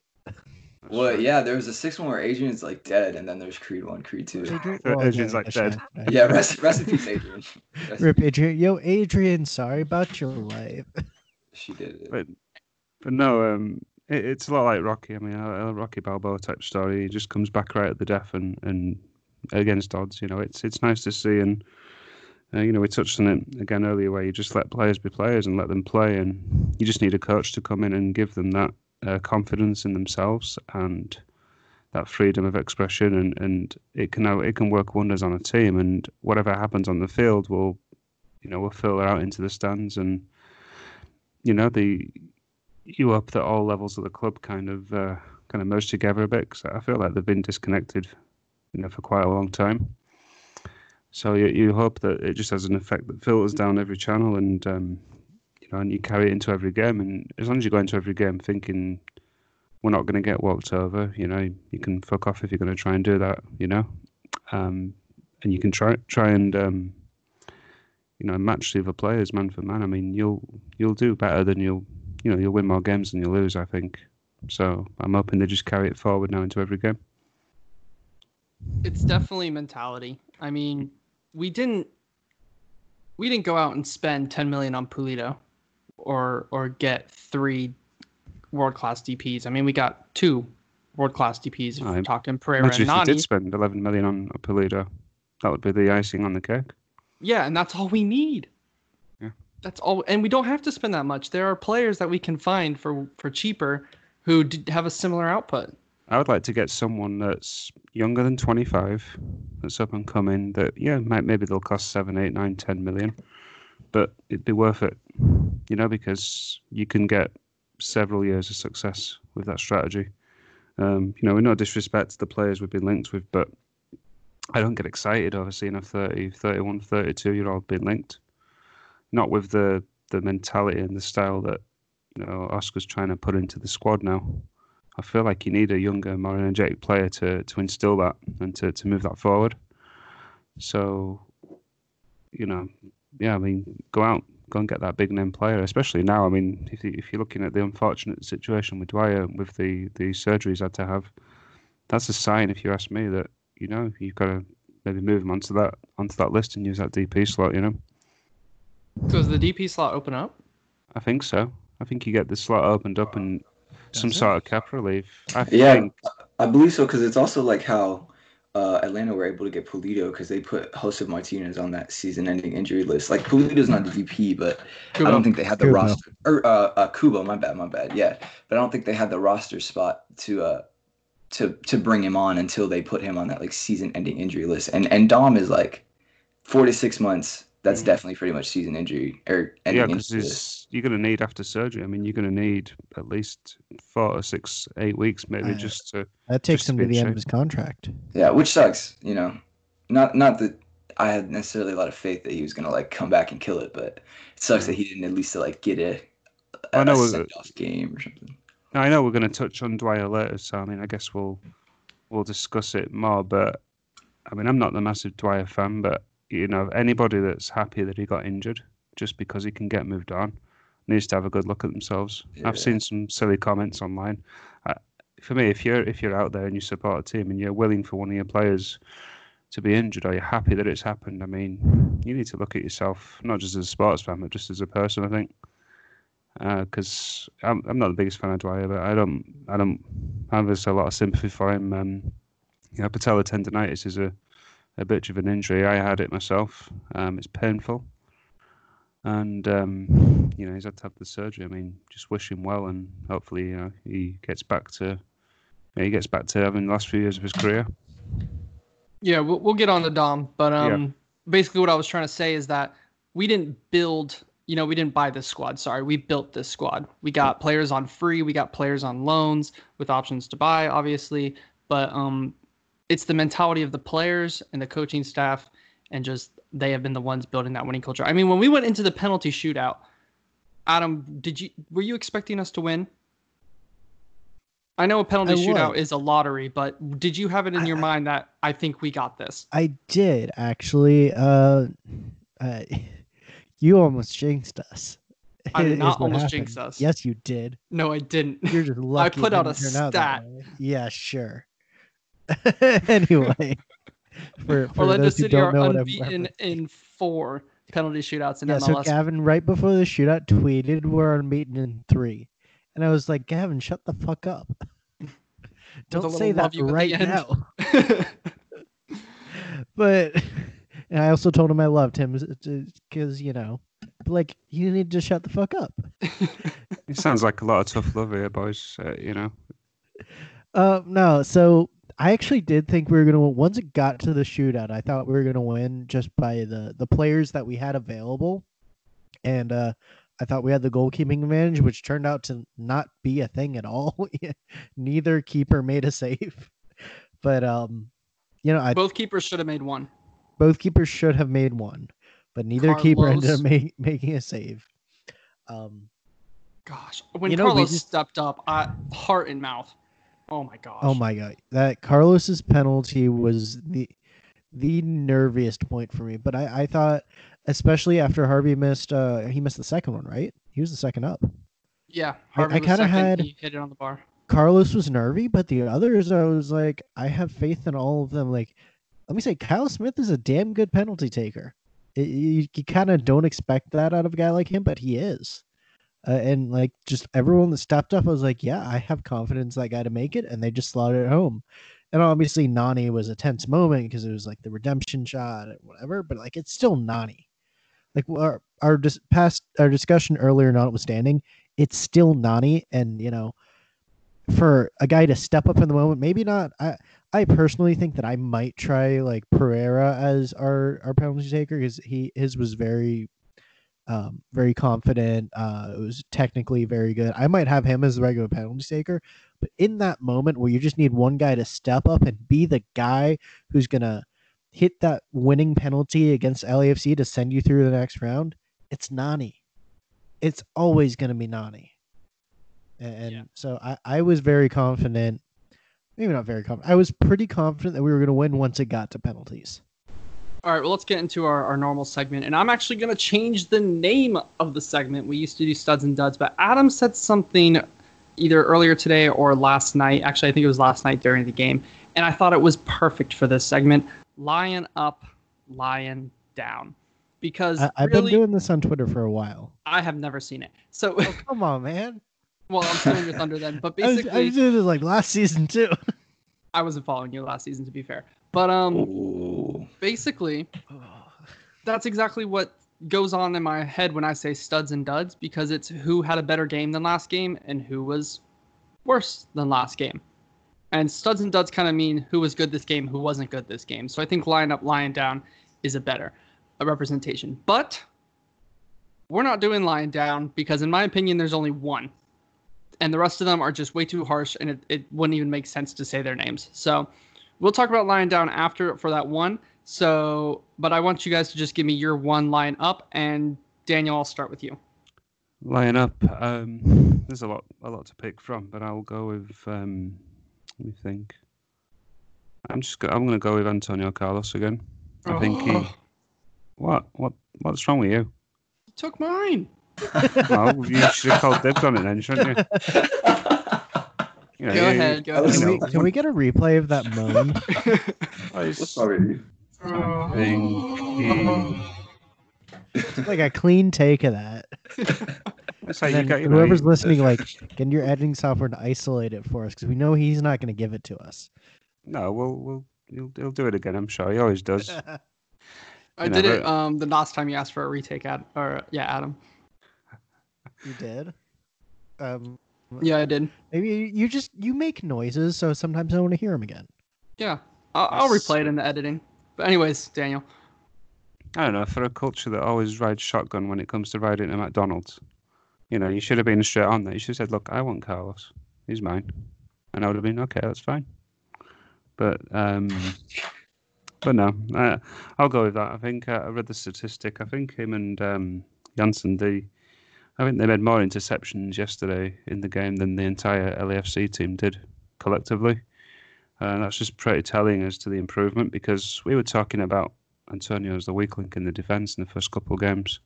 Well, yeah, there was a sixth one where Adrian's like dead, and then there's Creed one, Creed two. Adrian, well, Adrian's, like, I dead. shouldn't- Yeah, rest, rest in peace, Adrian. Rest Rip peace. Adrian. Yo, Adrian, sorry about your life. She did it. But but no, um, it, it's a lot like Rocky. I mean, a, a Rocky Balboa type story. He just comes back right at the death and, and against odds. You know, it's it's nice to see. And uh, you know, we touched on it again earlier, where you just let players be players and let them play, and you just need a coach to come in and give them that uh, confidence in themselves and that freedom of expression, and, and it can it can work wonders on a team. And whatever happens on the field will, you know, will filter out into the stands and you know the you hope that all levels of the club kind of uh, kind of merge together a bit. 'cause I feel like they've been disconnected, you know, for quite a long time. So you, you hope that it just has an effect that filters down every channel, and um, know, and you carry it into every game. And as long as you go into every game thinking we're not going to get walked over, you know, you can fuck off if you're going to try and do that, you know, um, and you can try try and um, you know match the other players man for man. I mean, you'll you'll do better than you'll you know you'll win more games than you lose. I think. So I'm hoping they just carry it forward now into every game. it's definitely mentality. I mean, we didn't we didn't go out and spend 10 million on Pulido or or get three world class DPs. I mean, we got two world class DPs. If I we're talking Pereyra and if you Nani. did spend 11 million on Pulido, that would be the icing on the cake. Yeah, and that's all we need. Yeah. That's all, and we don't have to spend that much. There are players that we can find for for cheaper who have a similar output. I would like to get someone that's younger than 25, that's up and coming. That yeah, might, maybe they'll cost seven, eight, nine, ten million, but it'd be worth it, you know, because you can get several years of success with that strategy. Um, you know, we no disrespect to the players we've been linked with, but I don't get excited over seeing a 30, 31, 32 year old being linked. Not with the the mentality and the style that you know Oscar's trying to put into the squad now. I feel like you need a younger, more energetic player to to instill that and to, to move that forward. So, you know, yeah, I mean, go out, go and get that big name player, especially now. I mean, if you, if you're looking at the unfortunate situation with Dwyer with the the surgeries had to have, that's a sign, if you ask me, that you know you've got to maybe move him onto that onto that list and use that DP slot. You know. So does the DP slot open up? I think so. I think you get the slot opened up and some it? sort of cap relief. I Yeah, think. I believe so because it's also like how uh, Atlanta were able to get Pulido because they put Josef Martinez on that season-ending injury list. Like Pulido's not the DP, but I don't think they had the roster. Or uh, uh, Kubo, my bad, my bad. Yeah, but I don't think they had the roster spot to uh to to bring him on until they put him on that like season-ending injury list. And and Dom is like four to six months. That's Mhm. definitely pretty much season injury or Yeah, because you're going to need after surgery. I mean, you're going to need at least four or six, eight weeks, maybe, Uh, just to. That takes Just to him to in the end shape. of his contract. Yeah, which sucks. You know, not not that I had necessarily a lot of faith that he was gonna like come back and kill it, but it sucks that he didn't at least like get a, I a, know a it- send off game or something. Now, I know we're going to touch on Dwyer later, so I mean, I guess we'll we'll discuss it more. But I mean, I'm not the massive Dwyer fan, but you know, anybody that's happy that he got injured just because he can get moved on needs to have a good look at themselves. Yeah. I've seen some silly comments online. Uh, for me, if you're if you're out there and you support a team and you're willing for one of your players to be injured or you're happy that it's happened, I mean, you need to look at yourself not just as a sports fan, but just as a person. I think because I'm I'm not the biggest fan of Dwyer, but I don't I don't have a lot of sympathy for him. Um, you know, patella tendonitis is a a bitch of an injury. I had it myself. Um, it's painful, and um, you know he's had to have the surgery. I mean, just wish him well, and hopefully you know he gets back to yeah, he gets back to having the last few years of his career. Yeah, we'll, we'll get on to Dom, but Yeah. um, basically what I was trying to say is that we didn't build, you know, we didn't buy this squad. Sorry, we built this squad. We got players on free, we got players on loans with options to buy, obviously, but um, it's the mentality of the players and the coaching staff, and just they have been the ones building that winning culture. I mean, when we went into the penalty shootout, Adam, did you were you expecting us to win? I know a penalty I shootout is a lottery, but did you have it in I- your mind that I think we got this? I did actually. Uh, uh, (laughs) you almost jinxed us. I did (laughs) not almost happened. jinx us. Yes, you did. No, I didn't. You're just (laughs) lucky. I put out a out stat. Yeah, sure. (laughs) anyway, for, (laughs) for Orlando those who City are don't know what I'm unbeaten in four penalty shootouts in Yeah, so MLS. Gavin, right before the shootout, tweeted we're unbeaten in three, and I was like, Gavin, shut the fuck up. (laughs) Don't say that love you right now. But and I also told him I loved him because you know, like you need to shut the fuck up. It sounds like a lot of tough love here, boys. Uh, you know, Uh, no, so I actually did think we were gonna win. Once it got to the shootout, I thought we were gonna win just by the the players that we had available, and uh, I thought we had the goalkeeping advantage, which turned out to not be a thing at all. (laughs) Neither keeper made a save, (laughs) but um, you know, I Both keepers should have made one. both keepers should have made one, but neither keeper ended up (laughs) Carlos- ma- making a save. Um, Gosh, when You know, Carlos just- stepped up, I, heart in mouth. Oh my gosh. Oh my god, that Carlos's penalty was the the nerviest point for me. But I, I thought, especially after Harvey missed, uh, he missed the second one, right? He was the second up. Yeah, I- Harvey I was kinda second, had- He hit it on the bar. Carlos was nervy, but the others, I was like, I have faith in all of them. Like, let me say, Kyle Smith is a damn good penalty taker. It- you you kind of don't expect that out of a guy like him, but he is. Uh, and like just everyone that stepped up, I was like, yeah, I have confidence that guy to make it, and they just slotted it home. And obviously, Nani was a tense moment because it was like the redemption shot and whatever, but like it's still Nani. Like our our dis- past our discussion earlier, notwithstanding, it's still Nani, and you know, for a guy to step up in the moment. Maybe not. I I personally think that I might try like Pereyra as our our penalty taker because he his was very um, very confident. Uh, it was technically very good. I might have him as the regular penalty taker, but in that moment where you just need one guy to step up and be the guy who's gonna hit that winning penalty against LAFC to send you through the next round, it's Nani. It's always gonna be Nani. And Yeah. so I, I was very confident. Maybe not very confident. I was pretty confident that we were going to win once it got to penalties. All right, well, let's get into our, our normal segment. And I'm actually going to change the name of the segment. We used to do studs and duds, but Adam said something either earlier today or last night. Actually, I think it was last night during the game. And I thought it was perfect for this segment lion up, lion down. Because I, I've really, been doing this on Twitter for a while. I have never seen it. So, Oh, come on, man. well, I'm stealing your thunder then. But (laughs) I was, basically, I was doing this like last season too. (laughs) I wasn't following you last season, to be fair. But um, Ooh. basically, that's exactly what goes on in my head when I say studs and duds because it's who had a better game than last game and who was worse than last game. And studs and duds kind of mean who was good this game, who wasn't good this game. So I think line up, line down is a better a representation. But we're not doing line down because, in my opinion, there's only one. And the rest of them are just way too harsh and it, it wouldn't even make sense to say their names. So we'll talk about lying down after for that one. So, but I want you guys to just give me your one line up, and Daniel, I'll start with you. Line up. Um, there's a lot, a lot to pick from, but I'll go with. Um, let me think. I'm just. Go, I'm going to go with Antonio Carlos again. I think he. What? What? What's wrong with you? took mine. Well, you should have called dibs on it then, shouldn't you? (laughs) you know, Go ahead, go I was- Can we, can we get a replay of that moan? I What's wrong with you? like a clean take of that. That's how you then get. You know, whoever's you- listening, like, get your editing software to isolate it for us because we know he's not going to give it to us. No, we'll, we'll, he'll, he'll do it again. I'm sure he always does. (laughs) I You did know, it um the last time you asked for a retake, Ad, or yeah, Adam. You did. Um, Yeah, I did. maybe you, you just you make noises, so sometimes I want to hear them again. Yeah, I'll, I'll replay it in the editing. But anyways, Daniel. I don't know, for a culture that always rides shotgun when it comes to riding to McDonald's, you know, you should have been straight on there. You should have said, look, I want Carlos. He's mine. And I would have been, okay, that's fine. But, um, (laughs) but no, uh, I'll go with that. I think uh, I read the statistic. I think him and um, Jansson, they, I think they made more interceptions yesterday in the game than the entire LAFC team did collectively. And that's just pretty telling as to the improvement because we were talking about Antonio as the weak link in the defence in the first couple of games.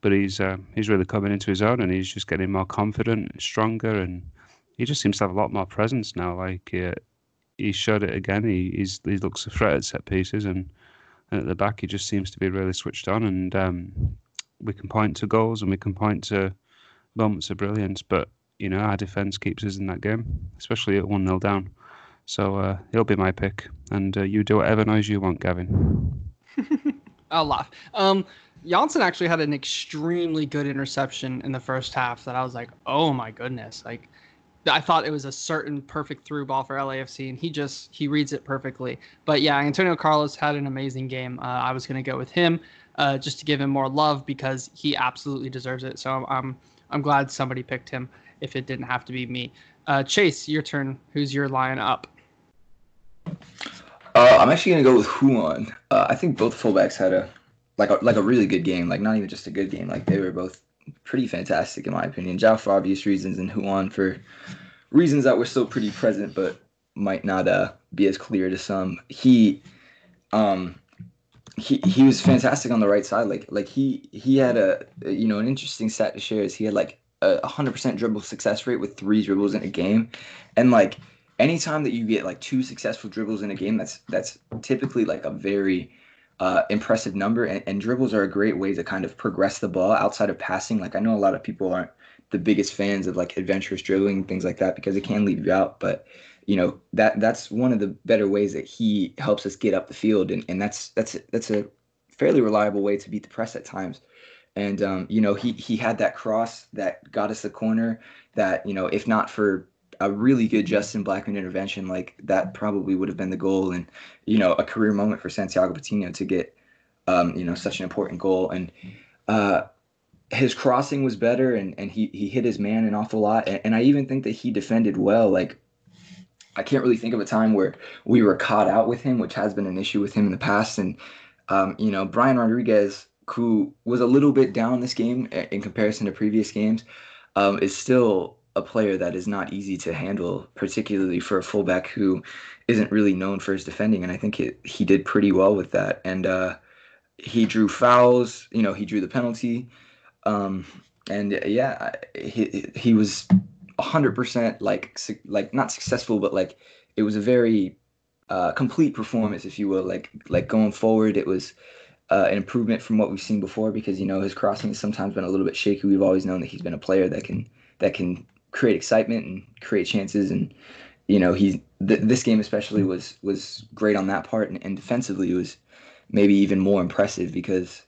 But he's uh, he's really coming into his own and he's just getting more confident, stronger, and he just seems to have a lot more presence now. Like uh, he showed it again. He he looks a threat at set pieces and, and at the back he just seems to be really switched on. And um, we can point to goals and we can point to moments of brilliance. But you know our defence keeps us in that game, especially at one 0 down. So uh, he'll be my pick. And uh, you do whatever noise you want, Gavin. (laughs) I'll laugh. Um, Jansson actually had an extremely good interception in the first half that I was like, oh my goodness. Like, I thought it was a certain perfect through ball for LAFC, and he just he reads it perfectly. But yeah, Antonio Carlos had an amazing game. Uh, I was gonna go with him uh, just to give him more love because he absolutely deserves it. So I'm I'm, I'm glad somebody picked him if it didn't have to be me. Uh, Chase, your turn. Who's your line up? Uh, I'm actually gonna go with Ruan. Uh, I think both fullbacks had a like a like a really good game. Like not even just a good game. Like they were both pretty fantastic in my opinion. João for obvious reasons, and Ruan for reasons that were still pretty present, but might not uh, be as clear to some. He, um, he he was fantastic on the right side. Like like he he had a you know an interesting stat to share is he had like a hundred percent dribble success rate with three dribbles in a game, and like anytime that you get like two successful dribbles in a game, that's that's typically like a very uh, impressive number. And, and dribbles are a great way to kind of progress the ball outside of passing. Like I know a lot of people aren't the biggest fans of like adventurous dribbling things like that because it can leave you out. But you know that that's one of the better ways that he helps us get up the field, and, and that's that's that's a fairly reliable way to beat the press at times. And um, you know he he had that cross that got us the corner that you know if not for a really good Tristan Blackmon intervention, like that probably would have been the goal, and you know, a career moment for Santiago Patino to get, um, you know, such an important goal. And uh, his crossing was better, and and he he hit his man an awful lot, and, and I even think that he defended well. Like, I can't really think of a time where we were caught out with him, which has been an issue with him in the past. And um, you know, Brian Rodriguez, who was a little bit down this game in comparison to previous games, um, is still a player that is not easy to handle, particularly for a fullback who isn't really known for his defending. And I think it, he did pretty well with that. And uh, he drew fouls. You know, he drew the penalty. Um, and yeah, he he was hundred percent like like not successful, but like it was a very uh, complete performance, if you will. Like like going forward, it was. Uh, an improvement from what we've seen before because you know his crossing has sometimes been a little bit shaky. We've always known that he's been a player that can that can create excitement and create chances. And you know, he th- this game especially was was great on that part, and, and defensively it was maybe even more impressive because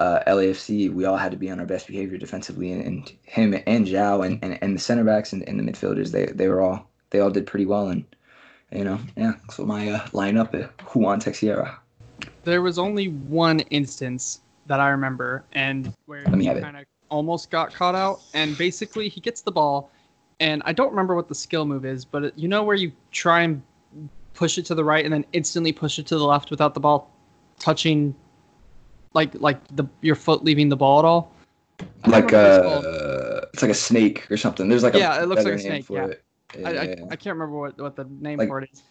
uh, LAFC we all had to be on our best behavior defensively, and, and him and João and, and, and the center backs and, and the midfielders they they were all they all did pretty well, and you know, yeah, so my uh, lineup at Ruan Teixeira. There was only one instance that I remember, and where he kind of almost got caught out. And basically, he gets the ball, and I don't remember what the skill move is, but it, you know where you try and push it to the right and then instantly push it to the left without the ball touching, like like the your foot leaving the ball at all. I Like it's uh, it's like a snake or something. There's like Yeah, a it looks like a snake, yeah. it. I, I, I can't remember what, what the name Like- for it is.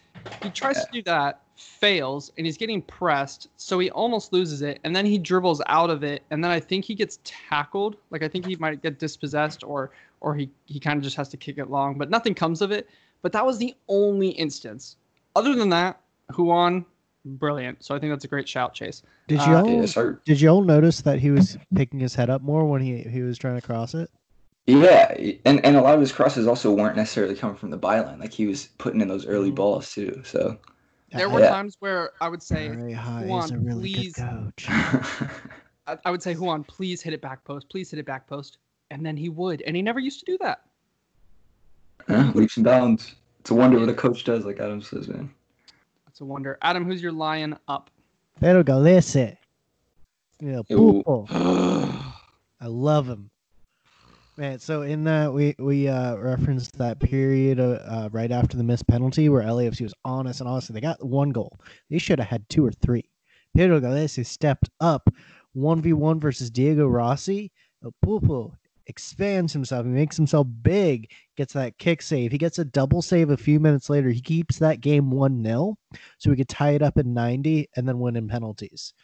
He tries to do that, fails, and he's getting pressed, so he almost loses it, and then he dribbles out of it, and then I think he gets tackled. Like I think he might get dispossessed, or or he he kind of just has to kick it long, but nothing comes of it. But that was the only instance. Other than that, Ruan, brilliant. So I think that's a great shout, Chase. Did Uh, y'all Yeah, sir. did y'all notice that he was picking his head up more when he he was trying to cross it? Yeah, and, and a lot of his crosses also weren't necessarily coming from the byline. Like he was putting in those early Mhm. balls too. So There were Yeah. times where I would say, Very. Ruan, a really please. good coach. (laughs) I, I would say, Ruan, please hit it back post, please hit it back post, and then he would, and he never used to do that. yeah, leaps and bounds. It's a wonder what a coach does, like Adam says, man. It's a wonder. Adam, who's your lion up? Pedro Gallese. Yeah, Ew. pulpo. (gasps) I love him. Man, so in that we we uh, referenced that period uh, uh, right after the missed penalty where LAFC was honest and honestly they got one goal. They should have had two or three. Pedro Gallese stepped up, one v one versus Diego Rossi. El Pulpo expands himself. He makes himself big. Gets that kick save. He gets a double save a few minutes later. He keeps that game one 0 so we could tie it up in ninety and then win in penalties.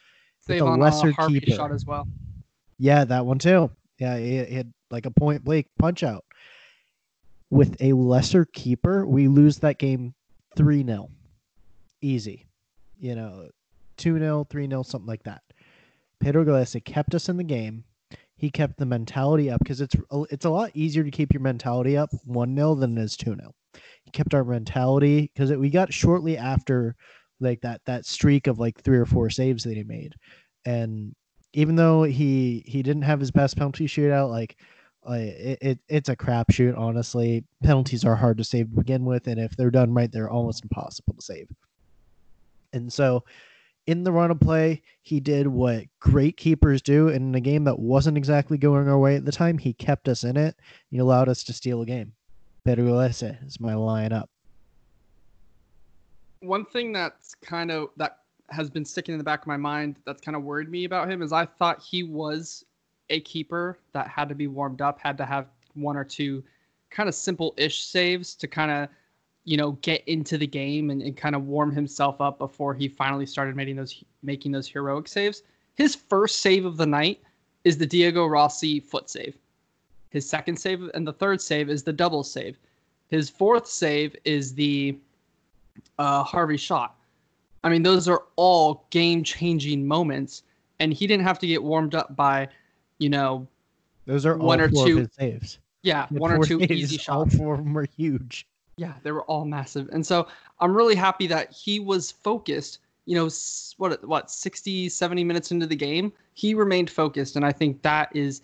With Save a on uh, lesser a keeper. shot as well. Yeah, that one too. Yeah, he, he had like a point blank punch out. With a lesser keeper, we lose that game 3 0. Easy. You know, 2 0, 3 0, something like that. Pedro Gallese kept us in the game. He kept the mentality up because it's a- it's a lot easier to keep your mentality up 1 0 than it is 2 0. He kept our mentality because we got shortly after like that that streak of like three or four saves that he made. And even though he he didn't have his best penalty shootout, like uh, it, it it's a crapshoot. Honestly, penalties are hard to save to begin with, and if they're done right, they're almost impossible to save. And so, in the run of play, he did what great keepers do. And in a game that wasn't exactly going our way at the time, he kept us in it. He allowed us to steal a game. Pedro Gallese is my lineup. One thing that's kind of that has been sticking in the back of my mind that's kind of worried me about him is I thought he was a keeper that had to be warmed up, had to have one or two kind of simple-ish saves to kind of you know get into the game and, and kind of warm himself up before he finally started making those making those heroic saves. His first save of the night is the Diego Rossi foot save. His second save and the third save is the double save. His fourth save is the uh, Harvey shot. I mean, those are all game changing moments, and he didn't have to get warmed up by, you know, Those are One all or two- saves. yeah, one or two saves, easy All shots. four of them were huge. Yeah, they were all massive, and so I'm really happy that he was focused. You know, what what 60, 70 minutes into the game, he remained focused, and I think that is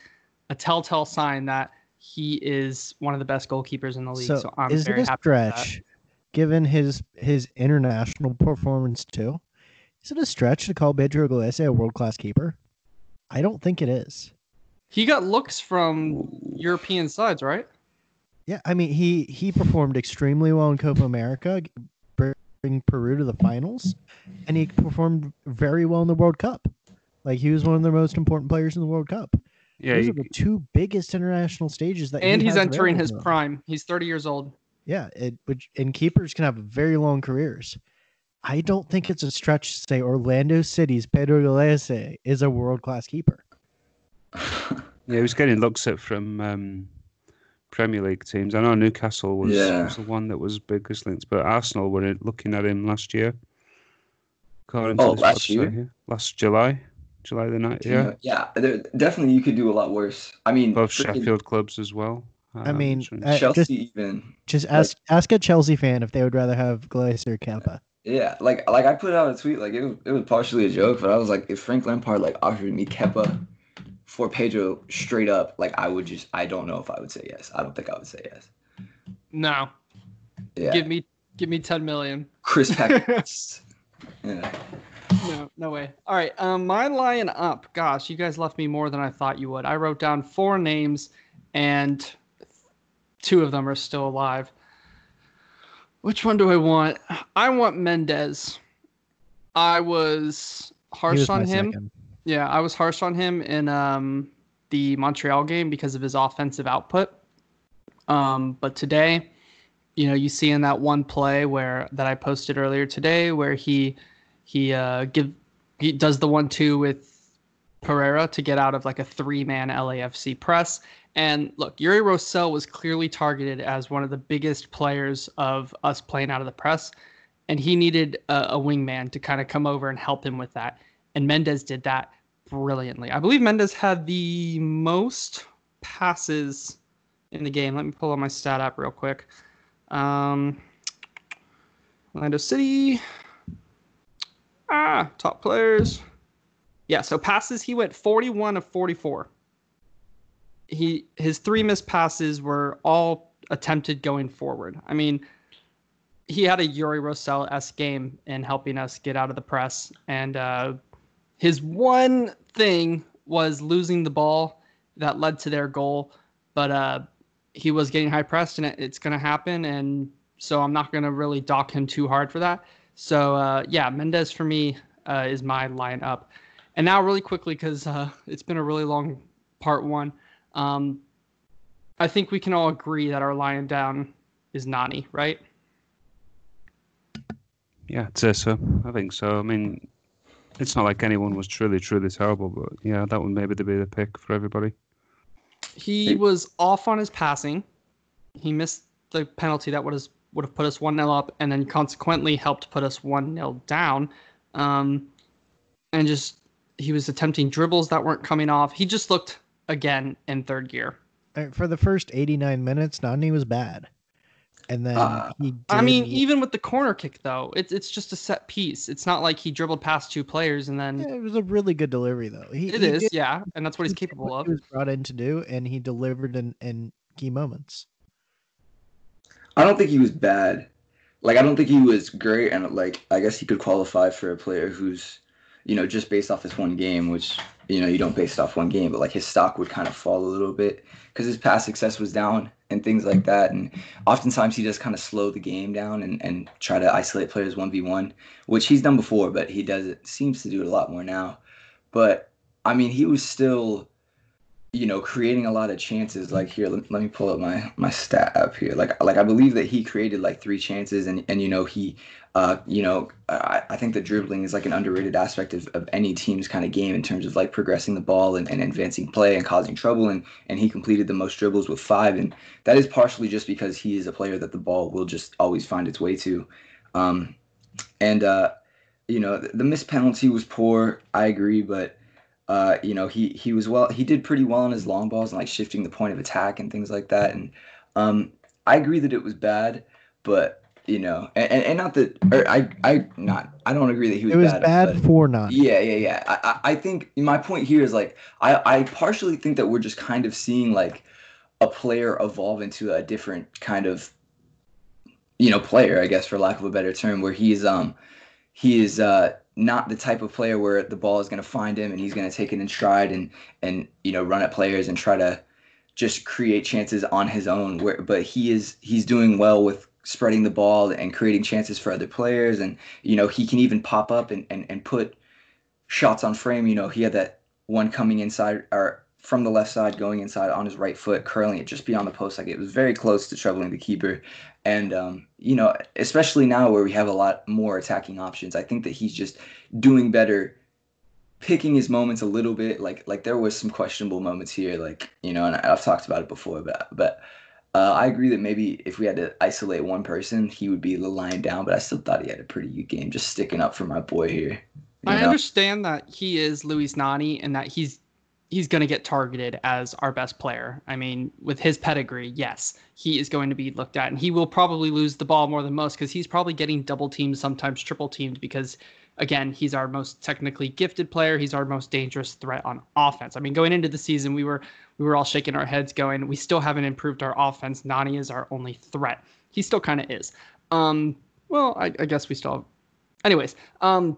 a telltale sign that he is one of the best goalkeepers in the league. So, So, I'm is very it a happy with that. stretch, given his his international performance too? Is it a stretch to call Pedro Gallese a world class keeper? I don't think it is. He got looks from European sides, right? Yeah, I mean he he performed extremely well in Copa America, g- bring Peru to the finals, and he performed very well in the World Cup. Like he was one of the most important players in the World Cup. Yeah, Those you- are the two biggest international stages that. And he he's entering his to prime. He's 30 years old. Yeah, it which and keepers can have very long careers. I don't think it's a stretch to say Orlando City's Pedro Gallese is a world class keeper. (laughs) yeah, he was getting looks at from um, Premier League teams. I know Newcastle was, Yeah. was the one that was biggest links, but Arsenal were looking at him last year. According Oh, this last year? here. Last July, July the night. Yeah, yeah. there- definitely, you could do a lot worse. I mean, both freaking Sheffield clubs as well. I Um, mean, uh, Chelsea just even. just ask ask a Chelsea fan if they would rather have Gallese or Kepa. Yeah, like like I put out a tweet like it was, it was partially a joke, but I was like, if Frank Lampard like offered me Kepa for Pedro straight up, like I would just I don't know if I would say yes. I don't think I would say yes. No. Yeah, Give me give me 10 million. Chris Packers. (laughs) yeah. No, no way. All right, um, my lion up. Gosh, you guys left me more than I thought you would. I wrote down four names, and two of them are still alive. Which one do I want? I want Mendez. I was harsh was on him. second. Yeah, I was harsh on him in um, the Montreal game because of his offensive output. Um, but today, you know, you see in that one play where that I posted earlier today, where he he uh, give he does the one two with Pereyra to get out of like a three man LAFC press. And look, Uri Rosell was clearly targeted as one of the biggest players of us playing out of the press, and he needed a, a wingman to kind of come over and help him with that. And Mendez did that brilliantly. I believe Mendez had the most passes in the game. Let me pull up my stat app real quick. Um, Orlando City. Ah, top players. Yeah, so passes he went 41 of 44. He his three missed passes were all attempted going forward. I mean, he had a Uri Rosell s game in helping us get out of the press, and uh, his one thing was losing the ball that led to their goal. But uh, he was getting high pressed, and it, it's going to happen. And so I'm not going to really dock him too hard for that. So uh, yeah, Mendez for me uh, is my line up. And now, really quickly, because uh, it's been a really long part one, um, I think we can all agree that our lion down is Nani, right? Yeah, I'd so. I think so. I mean, it's not like anyone was truly, truly terrible, but yeah, that would maybe be the pick for everybody. He was off on his passing. He missed the penalty that would have would have put us one 0 up, and then consequently helped put us one 0 down. Um, and just he was attempting dribbles that weren't coming off. He just looked again in third gear. For the first 89 minutes, Nani was bad. And then Uh, he I mean, even with the corner kick though, it's it's just a set piece. It's not like he dribbled past two players and then Yeah, it was a really good delivery though. He, it he is, did yeah, and that's what he's what capable of. He was brought in to do, and he delivered in, in key moments. I don't think he was bad. Like I don't think he was great, and like I guess he could qualify for a player who's, you know, just based off this one game, which you know you don't base off one game, but like his stock would kind of fall a little bit because his past success was down and things like that, and oftentimes he does kind of slow the game down and and try to isolate players one v one, which he's done before, but he does it seems to do it a lot more now. But I mean, he was still you know, creating a lot of chances. Like here, let, let me pull up my my stat up here. Like like I believe that he created like three chances, and and you know he, uh, you know, I, I think the dribbling is like an underrated aspect of, of any team's kind of game in terms of like progressing the ball and, and advancing play and causing trouble. And and he completed the most dribbles with five, and that is partially just because he is a player that the ball will just always find its way to. Um, and uh, you know, the, the missed penalty was poor. I agree, but uh, you know, he he was well. He did pretty well on his long balls and like shifting the point of attack and things like that. And um, I agree that it was bad, but you know, and, and, not that or I I not I don't agree that he was. It was bad, bad for not. yeah, yeah, yeah. I, I I think my point here is like I, I partially think that we're just kind of seeing like a player evolve into a different kind of you know player, I guess for lack of a better term, where he's um he is uh not the type of player where the ball is going to find him and he's going to take it in stride and and you know run at players and try to just create chances on his own where but he is he's doing well with spreading the ball and creating chances for other players. And you know he can even pop up and and, and put shots on frame. You know he had that one coming inside or from the left side going inside on his right foot curling it just beyond the post. Like it was very close to troubling the keeper. And um, you know, especially now where we have a lot more attacking options, I think that he's just doing better, picking his moments a little bit. Like like there was some questionable moments here, like you know, and I've talked about it before, but but uh, I agree that maybe if we had to isolate one person, he would be the line down. But I still thought he had a pretty good game, just sticking up for my boy here. I know? understand that he is Luis Nani and that he's he's going to get targeted as our best player. I mean, with his pedigree, yes, he is going to be looked at, and he will probably lose the ball more than most because he's probably getting double teamed, sometimes triple teamed, because again, he's our most technically gifted player. He's our most dangerous threat on offense. I mean, going into the season, we were we were all shaking our heads, going, we still haven't improved our offense. Nani is our only threat. He still kind of is. Um, well, I, I guess we still. Have... Anyways, um,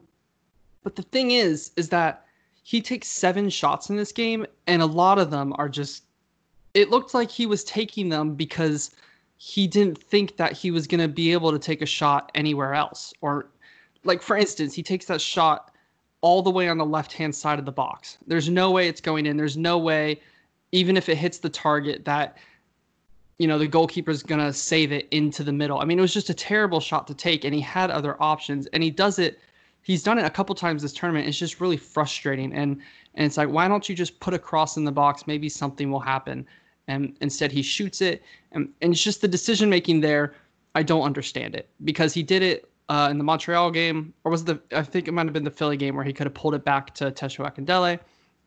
but the thing is, is that he takes seven shots in this game, and a lot of them are just. It looked like he was taking them because he didn't think that he was going to be able to take a shot anywhere else. Or, like, for instance, he takes that shot all the way on the left hand side of the box. There's no way it's going in. There's no way, even if it hits the target, that you know the goalkeeper's gonna save it into the middle. I mean, it was just a terrible shot to take, and he had other options, and he does it he's done it a couple times this tournament. It's just really frustrating, and and it's like, why don't you just put a cross in the box? Maybe something will happen. And instead, he shoots it, and, and it's just the decision making there. I don't understand it because he did it uh, in the Montreal game, or was it the I think it might have been the Philly game where he could have pulled it back to Tesho Akindele,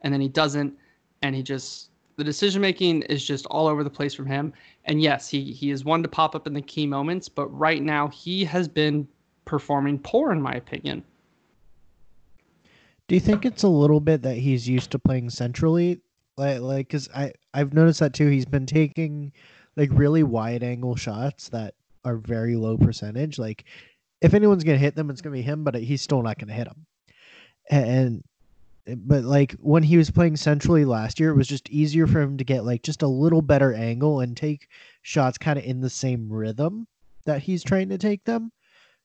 and then he doesn't, and he just the decision making is just all over the place from him. And yes, he he is one to pop up in the key moments, but right now he has been performing poor in my opinion. Do you think it's a little bit that he's used to playing centrally? Like, like, cause I I've noticed that too. He's been taking like really wide angle shots that are very low percentage. Like, if anyone's gonna hit them, it's gonna be him, but he's still not gonna hit them. And Eh, but like when he was playing centrally last year, it was just easier for him to get like just a little better angle and take shots kind of in the same rhythm that he's trying to take them.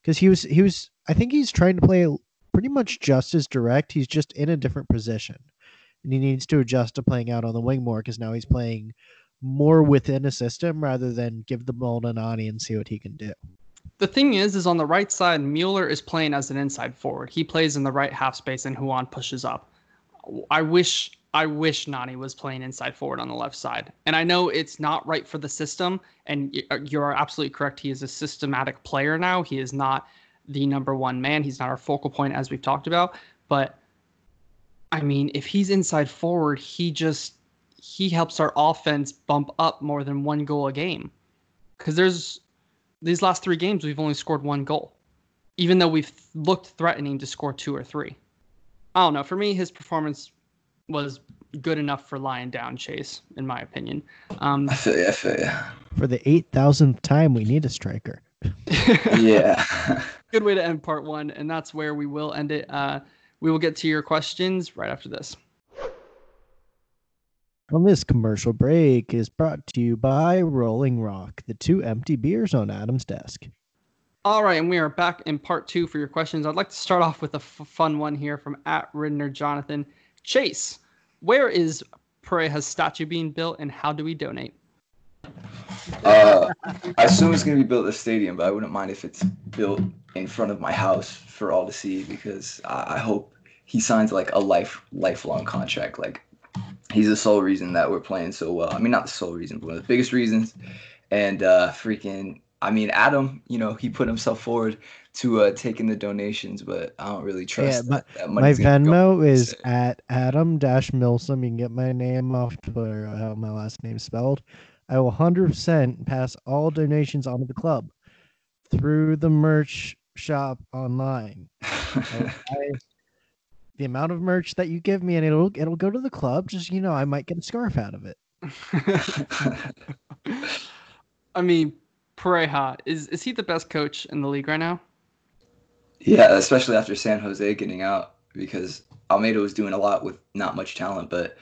Because he was he was I think he's trying to play pretty much just as direct. He's just in a different position. And he needs to adjust to playing out on the wing more because now he's playing more within a system rather than give the ball to Nani and see what he can do. The thing is, is on the right side, Mueller is playing as an inside forward. He plays in the right half space and Ruan pushes up. I wish I wish Nani was playing inside forward on the left side. And I know it's not right for the system, and uh, you're absolutely correct. He is a systematic player now. He is not the number one man. He's not our focal point, as we've talked about. But I mean, if he's inside forward, he just he helps our offense bump up more than one goal a game. Because there's these last three games, we've only scored one goal, even though we've looked threatening to score two or three. I don't know. For me, his performance was good enough for lying down Chase, in my opinion. Um, I feel you. I feel you. For the eight thousandth time, we need a striker. (laughs) yeah. Good way to end part one, and that's where we will end it. Uh, we will get to your questions right after this. On this commercial break is brought to you by Rolling Rock, the two empty beers on Adam's desk. All right, and we are back in part two for your questions. I'd like to start off with a f- fun one here from at Ridner Jonathan. Chase, where is Pareja's statue being built, and how do we donate? Uh, I assume it's gonna be built at a stadium, but I wouldn't mind if it's built in front of my house for all to see because I, I hope he signs like a life lifelong contract. Like he's the sole reason that we're playing so well. I mean, not the sole reason, but one of the biggest reasons. And uh, freaking, I mean, Adam, you know, he put himself forward to uh, taking the donations, but I don't really trust. Yeah, but that my Venmo is at Adam Dash Milsom. You can get my name off Twitter. How my last name spelled. I will 100% pass all donations onto the club through the merch shop online. (laughs) I, the amount of merch that you give me, and it'll it'll go to the club. Just you know, I might get a scarf out of it. (laughs) I mean, Pareja is is he the best coach in the league right now? Yeah, especially after San Jose getting out because Almeyda was doing a lot with not much talent, but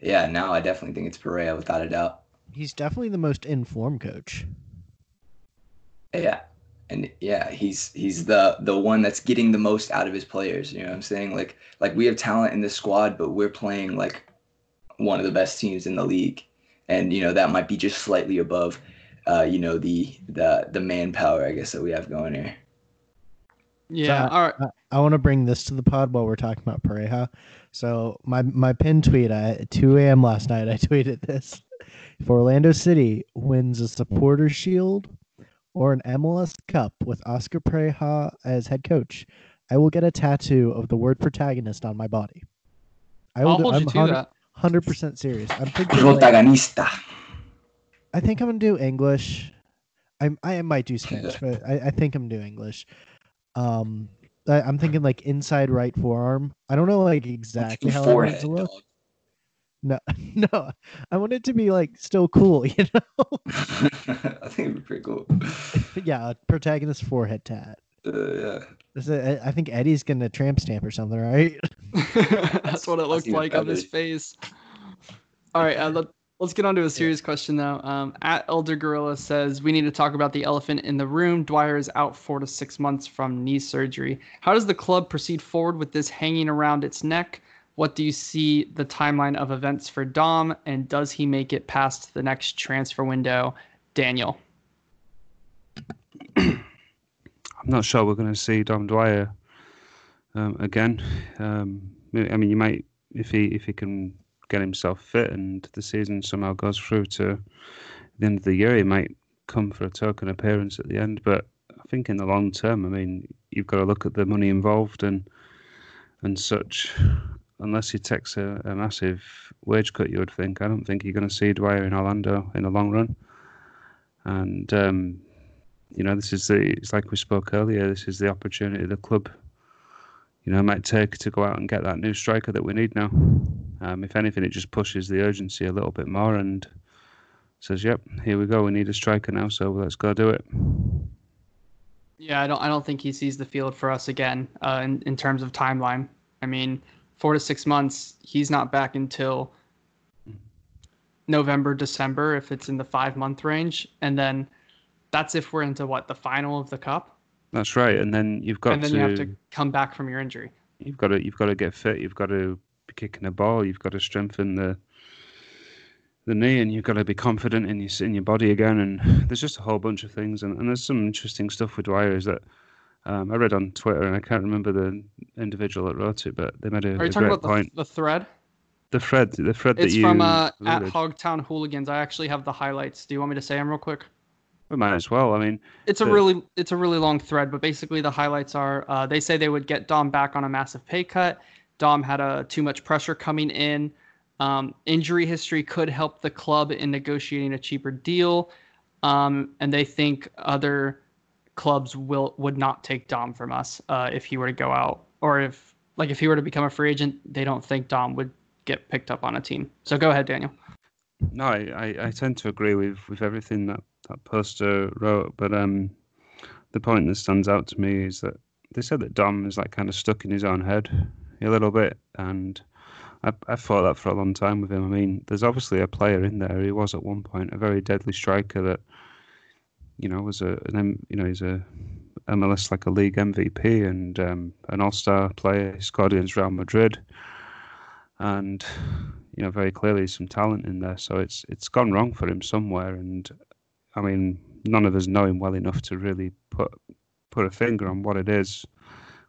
yeah, now I definitely think it's Pareja without a doubt. He's definitely the most informed coach. Yeah. And yeah, he's he's the the one that's getting the most out of his players. You know what I'm saying? Like like we have talent in this squad, but we're playing like one of the best teams in the league. And you know, that might be just slightly above uh, you know, the the the manpower I guess that we have going here. Yeah. So, all right. I, I want to bring this to the pod while we're talking about Pareja. So my my pin tweet I, at 2 a.m. last night, I (laughs) tweeted this: If Orlando City wins a Supporter Shield or an MLS Cup with Oscar Pareja as head coach, I will get a tattoo of the word protagonist on my body. I I'll do- hold I'm you to that. Hundred percent serious. I'm thinking. like- I think I'm gonna do English. I I might do (laughs) Spanish, but I, I think I'm doing English. Um, I, I'm thinking like inside right forearm. I don't know like exactly how I want it Forehead. to look. dog. No, (laughs) no, I want it to be like still cool, (laughs) you know? (laughs) I think it'd be pretty cool. yeah, protagonist forehead tat. Uh, yeah. Is I I think Eddie's gonna tramp stamp or something, right? That's what it looked like on his face. All right, uh, let, us get on to a serious question now. Um, at Elder Gorilla says we need to talk about the elephant in the room. Dwyer is out four to six months from knee surgery. How does the club proceed forward with this hanging around its neck? What do you see the timeline of events for Dom, and does he make it past the next transfer window? Daniel. (clears throat) I'm not sure we're going to see Dom Dwyer um, again. Um, I mean, you might if he if he can get himself fit and the season somehow goes through to the end of the year, he might come for a token appearance at the end. But I think in the long term, I mean, you've got to look at the money involved and and such. Unless he takes a, a massive wage cut, you would think. I don't think you're going to see Dwyer in Orlando in the long run. And um, you know, this is the it's like we spoke earlier. This is the opportunity the club, you know, might take to go out and get that new striker that we need now. Um, if anything, it just pushes the urgency a little bit more and says, "Yep, here we go. We need a striker now, so let's go do it." Yeah, I don't. I don't think he sees the field for us again uh, in in terms of timeline. I mean, four to six months. He's not back until November, December, if it's in the five month range, and then that's if we're into what the final of the cup, That's right. And then you've got and then to, you have to come back from your injury. you've got to you've got to get fit. You've got to be kicking the ball. You've got to strengthen the the knee, and you've got to be confident in your in your body again. And there's just a whole bunch of things. And, and there's some interesting stuff with Dwyer. Is that um, I read on Twitter, and I can't remember the individual that wrote it, but they made a, Are a talking great about the, point. the thread? The thread, the thread It's that you from uh, at. Hogtown Hooligans. I actually have the highlights. Do you want me to say them real quick? We might as well. I mean, It's a The- really it's a really long thread, but basically the highlights are uh, they say they would get Dom back on a massive pay cut. Dom had a too much pressure coming in. Um, injury history could help the club in negotiating a cheaper deal, um, and they think other clubs will would not take Dom from us uh, if he were to go out, or if like if he were to become a free agent, they don't think Dom would get picked up on a team. So go ahead, Daniel. no, I, I, tend to agree with, with everything that that poster wrote, but um, the point that stands out to me is that they said that Dom is like kind of stuck in his own head a little bit, and I I thought that for a long time with him. I mean, there's obviously a player in there. He was at one point a very deadly striker that, you know, was a an you know he's a MLS like a league MVP and um, an All Star player. He scored against Real Madrid, and you know very clearly some talent in there. So it's it's gone wrong for him somewhere, and I mean none of us know him well enough to really put put a finger on what it is.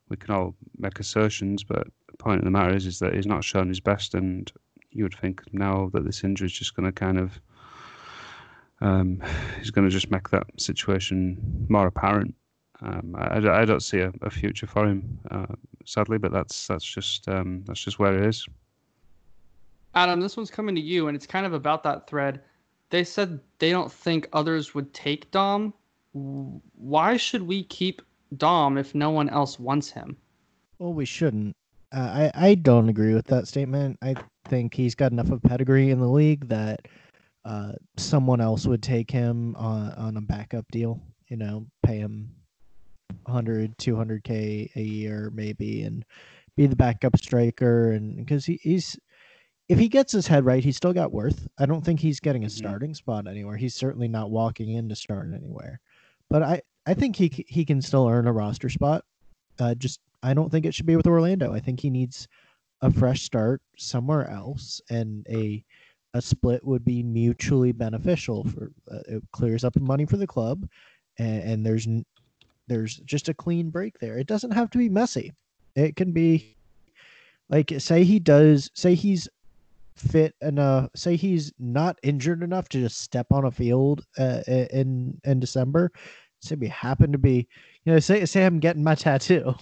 We can all make assertions, but the point of the matter is is that he's not shown his best, and you would think now that this injury is just going to kind of um, he's going to just make that situation more apparent. Um, I, I don't see a, a future for him, uh, sadly, but that's that's just um, that's just where it is. Adam, this one's coming to you, and it's kind of about that thread. They said they don't think others would take Dom. Why should we keep Dom if no one else wants him? Well, we shouldn't. Uh, I I don't agree with that statement. I think he's got enough of pedigree in the league that uh, someone else would take him on, on a backup deal, you know, pay him 100, 200K a year maybe, and be the backup striker. And because he, he's, if he gets his head right, he's still got worth. I don't think he's getting a Mhm. starting spot anywhere. He's certainly not walking in to start anywhere. But I, I think he he can still earn a roster spot. Uh, just I don't think it should be with Orlando. I think he needs a fresh start somewhere else, and a a split would be mutually beneficial. For uh, it clears up money for the club, and, and there's there's just a clean break there. It doesn't have to be messy. It can be like say he does say he's fit enough say he's not injured enough to just step on a field uh, in in December say we happen to be you know say say I'm getting my tattoo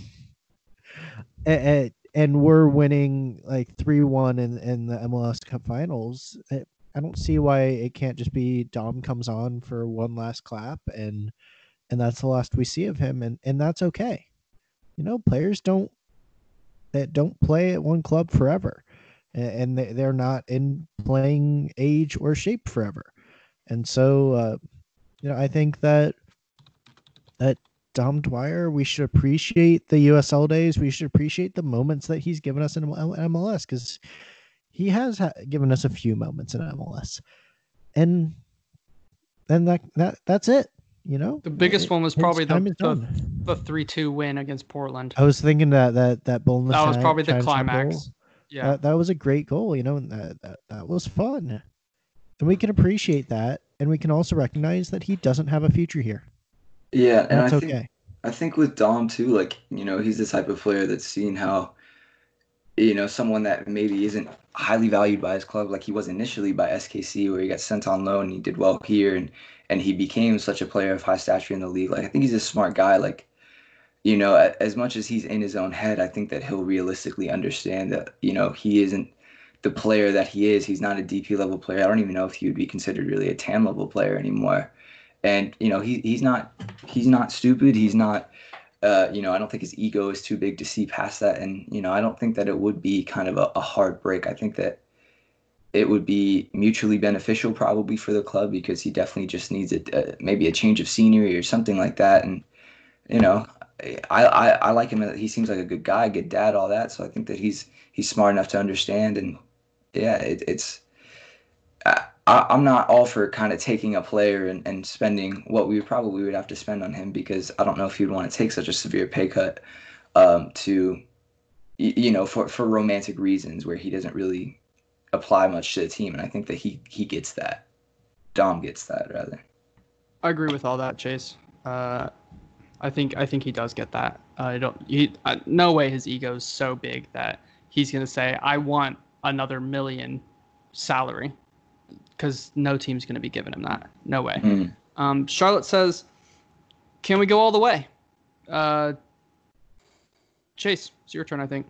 (laughs) and, and we're winning like 3-1 in in the MLS Cup Finals I I don't see why it can't just be Dom comes on for one last clap and and that's the last we see of him and and that's okay. You know players don't that don't play at one club forever and they, they're not in playing age or shape forever. And so uh, you know i think that that dom dwyer we should appreciate the usl days. We should appreciate the moments that he's given us in mls because he has ha- given us a few moments in mls and and that that that's it you know? The biggest It- one was probably the- the- The three-two win against Portland. i was thinking that that that bull that was probably the climax. goal, Yeah. that, that was a great goal you know and that, that that was fun. And we can appreciate that and we can also recognize that he doesn't have a future here Yeah, and I think okay I think with Dom too, like, you know, he's the type of player that's seen how, you know, someone that maybe isn't highly valued by his club, like he was initially by SKC, where he got sent on loan and he did well here and and he became such a player of high stature in the league. Like I think he's a smart guy. Like, you know, as much as he's in his own head, I think that he'll realistically understand that, you know, he isn't the player that he is. He's not a DP level player. I don't even know if he would be considered really a TAM level player anymore. And, you know, he he's not he's not stupid. He's not, uh, you know, I don't think his ego is too big to see past that. And, you know, I don't think that it would be kind of a, a hard break. I think that it would be mutually beneficial probably for the club because he definitely just needs a, uh maybe a change of scenery or something like that. And, you know, I, I, I like him. He seems like a good guy, good dad, all that. So I think that he's he's smart enough to understand. And yeah, it, it's I, I'm not all for kind of taking a player and, and spending what we probably would have to spend on him because I don't know if you'd want to take such a severe pay cut um, to, you know, for, for romantic reasons where he doesn't really apply much to the team. And I think that he, he gets that. Dom gets that rather. I agree with all that, Chase. Uh, I think I think he does get that. I don't. He, uh, no way his ego's so big that he's gonna say, "I want another million salary," because no team's gonna be giving him that. No way. Mm. Um, Charlotte says, "Can we go all the way?" Uh, Chase, it's your turn. I think.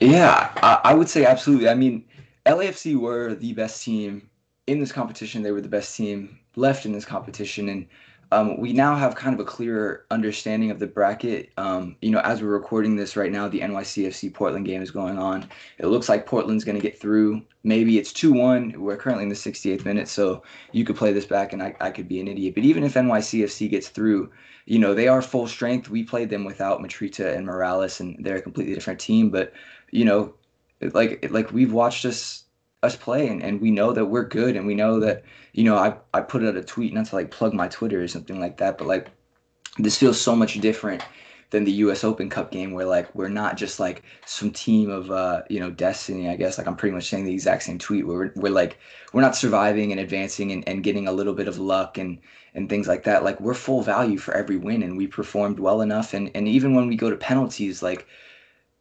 Yeah, I, I would say absolutely. I mean, LAFC were the best team in this competition. They were the best team left in this competition, and um, we now have kind of a clearer understanding of the bracket. Um, you know, as we're recording this right now, the NYCFC Portland game is going on. It looks like Portland's going to get through. Maybe it's 2 1. We're currently in the 68th minute, so you could play this back and I, I could be an idiot. But even if NYCFC gets through, you know, they are full strength. We played them without Matarrita and Moralez, and they're a completely different team. But, you know, like like we've watched us us play and, and we know that we're good and we know that you know I, I put out a tweet not to like plug my twitter or something like that but like this feels so much different than the us open cup game where like we're not just like some team of uh you know destiny i guess. Like i'm pretty much saying the exact same tweet where we're, we're like we're not surviving and advancing and, and getting a little bit of luck and and things like that. Like we're full value for every win and we performed well enough and and even when we go to penalties like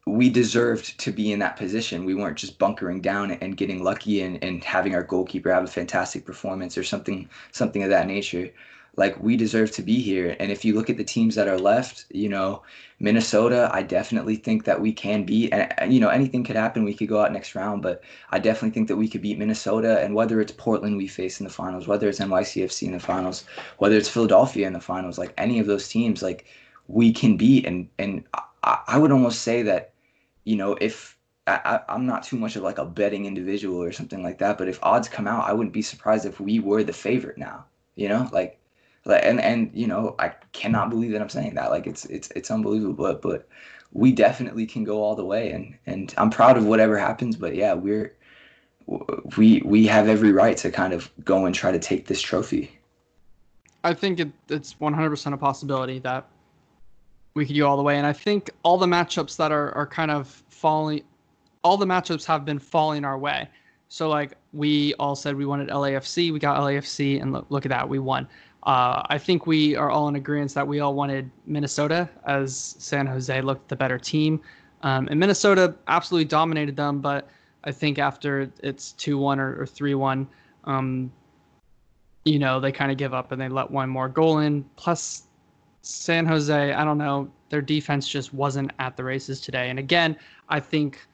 we deserved to be in that position. We weren't just bunkering down and getting lucky and, and having our goalkeeper have a fantastic performance or something something of that nature. Like we deserve to be here. And if you look at the teams that are left, you know, Minnesota, I definitely think that we can beat. And you know, anything could happen. We could go out next round, but I definitely think that we could beat Minnesota. And whether it's Portland we face in the finals, whether it's NYCFC in the finals, whether it's Philadelphia in the finals, like any of those teams, like we can beat. And and I, I would almost say that you know, if I, I'm not too much of like a betting individual or something like that. But if odds come out, I wouldn't be surprised if we were the favorite now. You know, like, like and and you know, I cannot believe that I'm saying that. Like, it's it's it's unbelievable. But but we definitely can go all the way, and and I'm proud of whatever happens. But yeah, we're we we have every right to kind of go and try to take this trophy. I think it, it's 100% a possibility that we could go all the way. And I think all the matchups that are, are kind of falling, all the matchups have been falling our way. So, like, we all said we wanted LAFC, we got LAFC, and look, look at that, we won. Uh, I think we are all in agreement that we all wanted Minnesota as San Jose looked the better team. Um, and Minnesota absolutely dominated them, but I think after it's 2 1 or 3 1, um, you know, they kind of give up and they let one more goal in. Plus, San Jose, I don't know, their defense just wasn't at the races today. And again, I think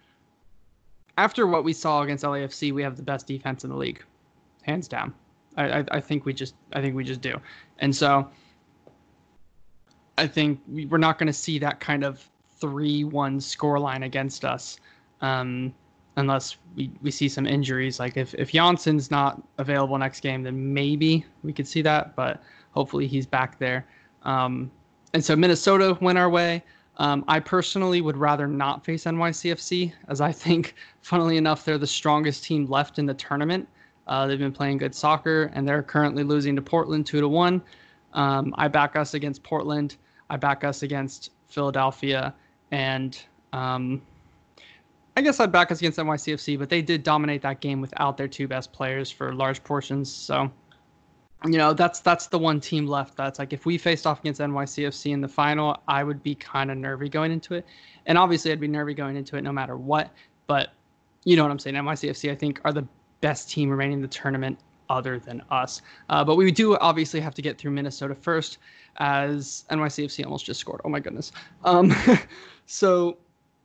after what we saw against LAFC, we have the best defense in the league, hands down. I, I, I think we just, I think we just do. And so, I think we, we're not going to see that kind of three-one scoreline against us. Um, unless we, we see some injuries. Like if, if Jansson's not available next game, then maybe we could see that, but hopefully he's back there. Um, and so Minnesota went our way. Um, I personally would rather not face NYCFC, as I think, (laughs) funnily enough, they're the strongest team left in the tournament. Uh, they've been playing good soccer, and they're currently losing to Portland two to one. Um, I back us against Portland. I back us against Philadelphia, and um, I guess I'd back us against NYCFC, but they did dominate that game without their two best players for large portions. So, you know, that's that's the one team left. That's like if we faced off against NYCFC in the final, I would be kind of nervy going into it, and obviously I'd be nervy going into it no matter what. But you know what I'm saying? NYCFC, I think, are the best team remaining in the tournament other than us. Uh, but we do obviously have to get through Minnesota first, as NYCFC almost just scored. Oh my goodness. Um, (laughs) so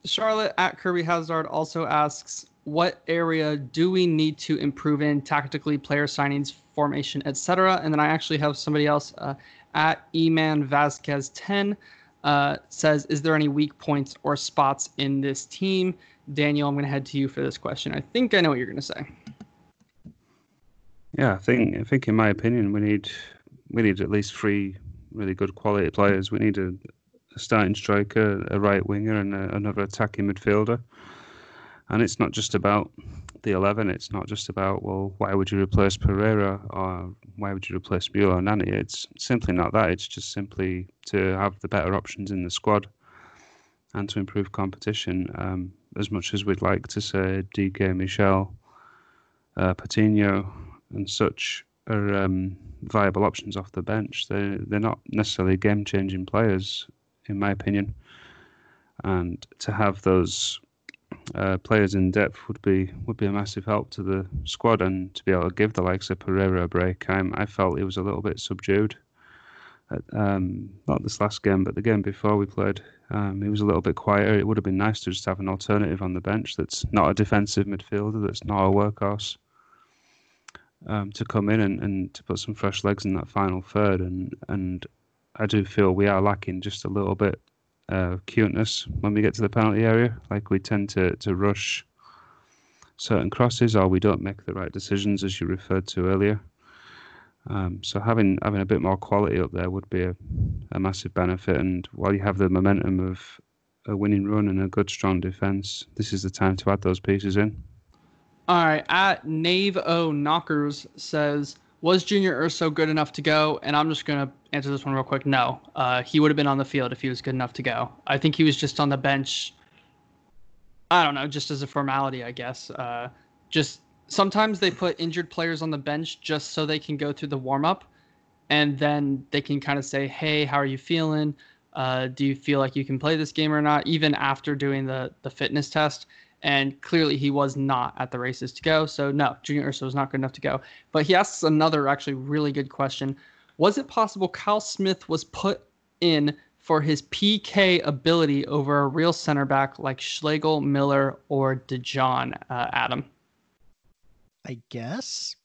Charlotte at Kirby Hazard also asks, what area do we need to improve in tactically, player signings, formation, etc.? And then I actually have somebody else uh, at Eman Vasquez 10 uh, says, is there any weak points or spots in this team? Daniel, I'm going to head to you for this question. I think I know what you're going to say. Yeah, I think I think in my opinion we need we need at least three really good quality players. We need a, a starting striker, a right winger, and a, another attacking midfielder. And it's not just about the 11. It's not just about, well, why would you replace Pereyra or why would you replace Mueller or Nani? It's simply not that. It's just simply to have the better options in the squad and to improve competition. Um, as much as we'd like to say Dike, Michel, uh, Patino, and such are um, viable options off the bench, they, they're not necessarily game changing players in my opinion. And to have those uh, players in depth would be would be a massive help to the squad, and to be able to give the likes of Pereyra a break. I, I felt he was a little bit subdued. At, um, not this last game, but the game before we played, um, he was a little bit quieter. It would have been nice to just have an alternative on the bench that's not a defensive midfielder, that's not a workhorse, um, to come in and, and to put some fresh legs in that final third. And and I do feel we are lacking just a little bit uh, cuteness when we get to the penalty area. Like we tend to, to rush certain crosses or we don't make the right decisions, as you referred to earlier. Um, so having having a bit more quality up there would be a, a massive benefit. And while you have the momentum of a winning run and a good strong defence, this is the time to add those pieces in. All right, at Nave O Knockers says was Junior Urso good enough to go? And I'm just gonna answer this one real quick. No, uh, he would have been on the field if he was good enough to go. I think he was just on the bench. I don't know, just as a formality, I guess. Uh, just sometimes they put injured players on the bench just so they can go through the warm up, and then they can kind of say, "Hey, how are you feeling? Uh, do you feel like you can play this game or not?" Even after doing the the fitness test and clearly he was not at the races to go. So no, Junior Urso was not good enough to go. But he asks another actually really good question: Was it possible Kyle Smith was put in for his PK ability over a real center back like Schlegel, Miller, or DeJohn? Uh, Adam. I guess.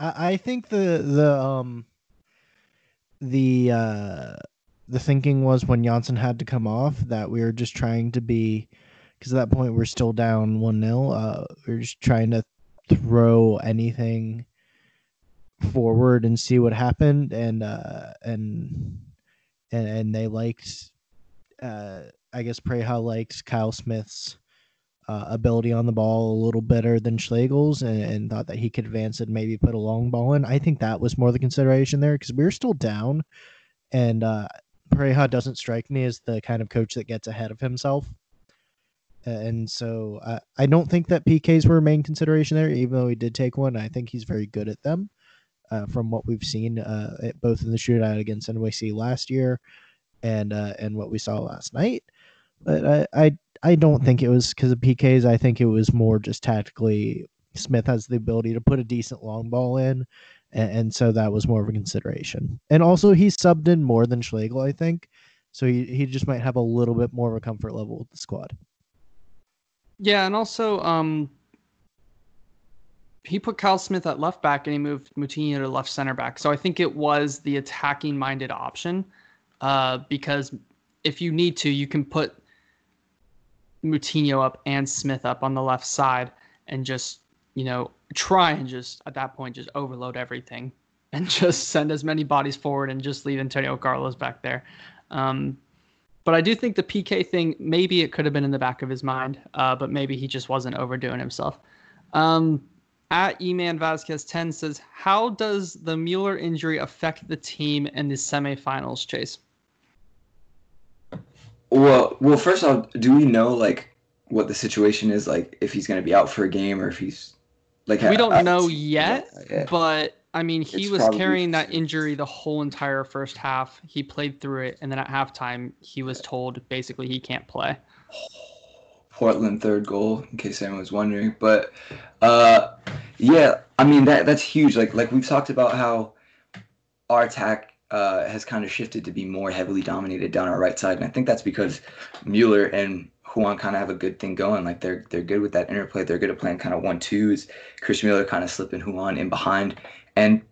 I, think the the um the uh the thinking was when Jansson had to come off that we were just trying to be because at that point we're still down one 0 uh, We're just trying to throw anything forward and see what happened, and uh, and and and they liked. Uh, I guess Pareja liked Kyle Smith's uh, ability on the ball a little better than Schlegel's and, and, thought that he could advance and maybe put a long ball in. I think that was more the consideration there because we were still down. And uh, doesn't strike me as the kind of coach that gets ahead of himself. And so uh, I don't think that PKs were a main consideration there, even though he did take one. I think he's very good at them uh, from what we've seen uh, both in the shootout against NYC last year and uh, and what we saw last night. But I, I I don't think it was because of PKs. I think it was more just tactically. Smith has the ability to put a decent long ball in, and, and so that was more of a consideration. And also, he subbed in more than Schlegel, I think, so he he just might have a little bit more of a comfort level with the squad. Yeah, and also, um, he put Kyle Smith at left back and he moved Moutinho to left center back. So I think it was the attacking minded option, uh, because if you need to, you can put Moutinho up and Smith up on the left side and just, you know, try and just at that point just overload everything (laughs) and just send as many bodies forward and just leave Antonio Carlos back there. Um, but I do think the PK thing, maybe it could have been in the back of his mind, uh, but maybe he just wasn't overdoing himself. Um, at Eman Vasquez 10 says, How does the Mueller injury affect the team in the semifinals, Chase? Well, well, first off, do we know like what the situation is like if he's going to be out for a game or if he's like we don't know yet, yeah. but I mean, he was carrying that injury the whole entire first half. He played through it, and then at halftime, he was told basically he can't play. (sighs) Portland third goal, in case anyone was wondering. But uh, yeah, I mean that that's huge. Like like we've talked about how our attack uh, has kind of shifted to be more heavily dominated down our right side, and I think that's because Mueller and Ruan kind of have a good thing going. Like they're they're good with that interplay. They're good at playing kind of one twos. Chris Mueller kind of slipping Ruan in behind, and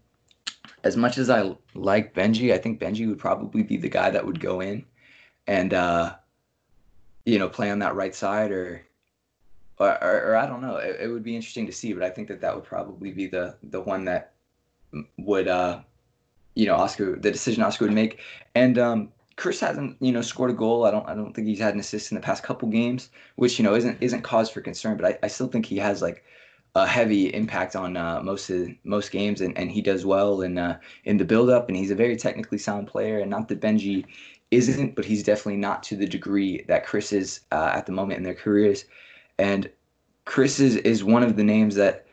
as much as I like Benji, I think Benji would probably be the guy that would go in and uh, you know play on that right side or or, or, or I don't know. It, it, would be interesting to see, but I think that that would probably be the the one that would uh, you know Oscar the decision Oscar would make. And um, Chris hasn't you know scored a goal. I don't I don't think he's had an assist in the past couple games, which you know isn't isn't cause for concern. But I, I still think he has like a heavy impact on uh, most of most games, and, and he does well in uh, in the build up, and he's a very technically sound player. And not that Benji isn't, but he's definitely not to the degree that Chris is uh, at the moment in their careers. And Chris is, is one of the names that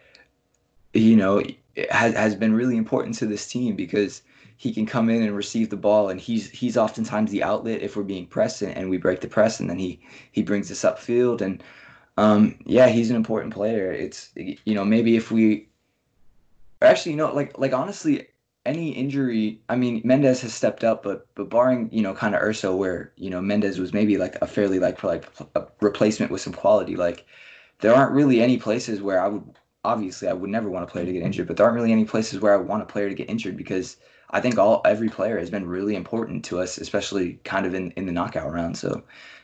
you know has has been really important to this team because he can come in and receive the ball and he's he's oftentimes the outlet if we're being pressed and, and we break the press and then he he brings us upfield. And um, yeah he's an important player. It's you know maybe if we actually you know like like honestly any injury i mean mendez has stepped up but but barring you know kind of urso where you know mendez was maybe like a fairly like for like a replacement with some quality like there aren't really any places where i would obviously i would never want a player to get injured but there aren't really any places where i want a player to get injured because I think all every player has been really important to us, especially kind of in, in the knockout round. So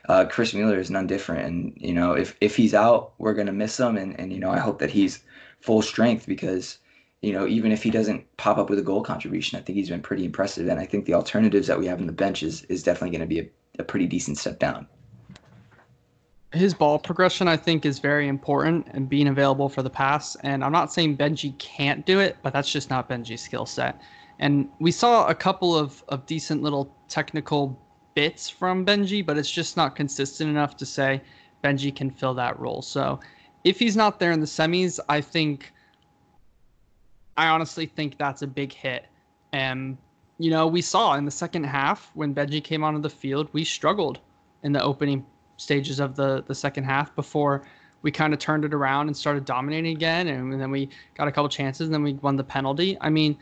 uh, Chris Mueller is none different. And, you know, if, if he's out, we're going to miss him. And, and, you know, I hope that he's full strength because, you know, even if he doesn't pop up with a goal contribution, I think he's been pretty impressive. And I think the alternatives that we have in the bench is, is definitely going to be a, a pretty decent step down. His ball progression, I think, is very important and being available for the pass. And I'm not saying Benji can't do it, but that's just not Benji's skill set. And we saw a couple of, of decent little technical bits from Benji, but it's just not consistent enough to say Benji can fill that role. So if he's not there in the semis, I think, I honestly think that's a big hit. And, you know, we saw in the second half when Benji came onto the field, we struggled in the opening stages of the, the second half before we kind of turned it around and started dominating again. And then we got a couple chances and then we won the penalty. I mean,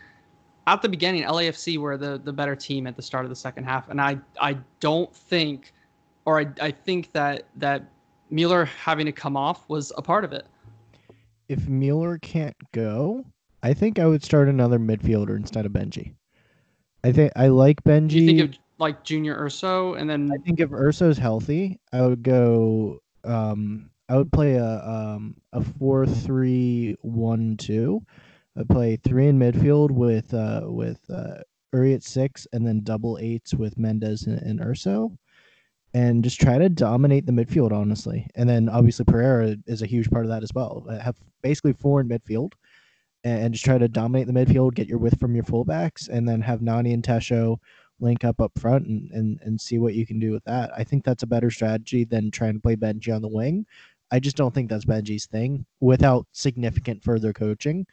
at the beginning, LAFC were the the better team at the start of the second half, and I I don't think, or I I think that that Mueller having to come off was a part of it. If Mueller can't go, I think I would start another midfielder instead of Benji. I think I like Benji. you think like Junior Urso, and then I think if Urso's healthy, I would go Um, I would play a um a four three one two. I'd play three in midfield with uh with uh Uri at six and then double eights with Mendez and, and Urso. And just try to dominate the midfield, honestly. And then obviously Pereyra is a huge part of that as well. I have basically four in midfield and, and just try to dominate the midfield, get your width from your fullbacks, and then have Nani and Tesho link up up front and, and, and see what you can do with that. I think that's a better strategy than trying to play Benji on the wing. I just don't think that's Benji's thing without significant further coaching.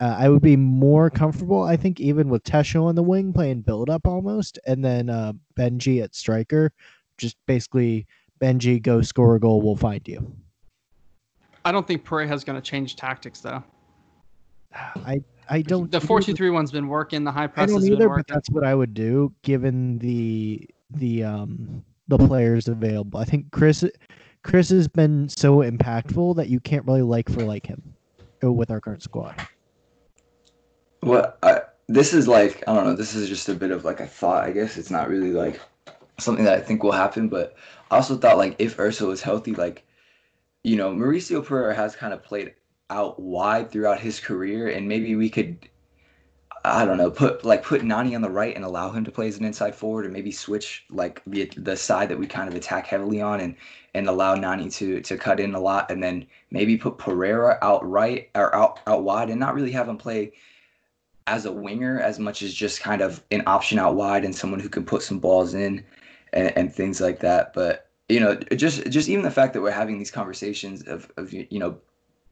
Uh, I would be more comfortable, I think, even with Tesho on the wing playing build up almost, and then uh, Benji at striker. Just basically, Benji, go score a goal, we'll find you. I don't think Pereira's going to change tactics though. I I don't. The four two three one's been working. The high I press don't has been either, but working. that's what I would do given the the um the players available. I think Chris Chris has been so impactful that you can't really like for like him uh, with our current squad. Well, I, this is like I don't know. This is just a bit of like a thought. I guess it's not really like something that I think will happen. But I also thought like if Urso is healthy, like you know, Mauricio Pereyra has kind of played out wide throughout his career, and maybe we could. I don't know. Put like put Nani on the right and allow him to play as an inside forward, and maybe switch like the the side that we kind of attack heavily on, and and allow Nani to to cut in a lot, and then maybe put Pereyra out right or out out wide, and not really have him play as a winger as much as just kind of an option out wide and someone who can put some balls in and, and things like that. But you know, just just even the fact that we're having these conversations of of you know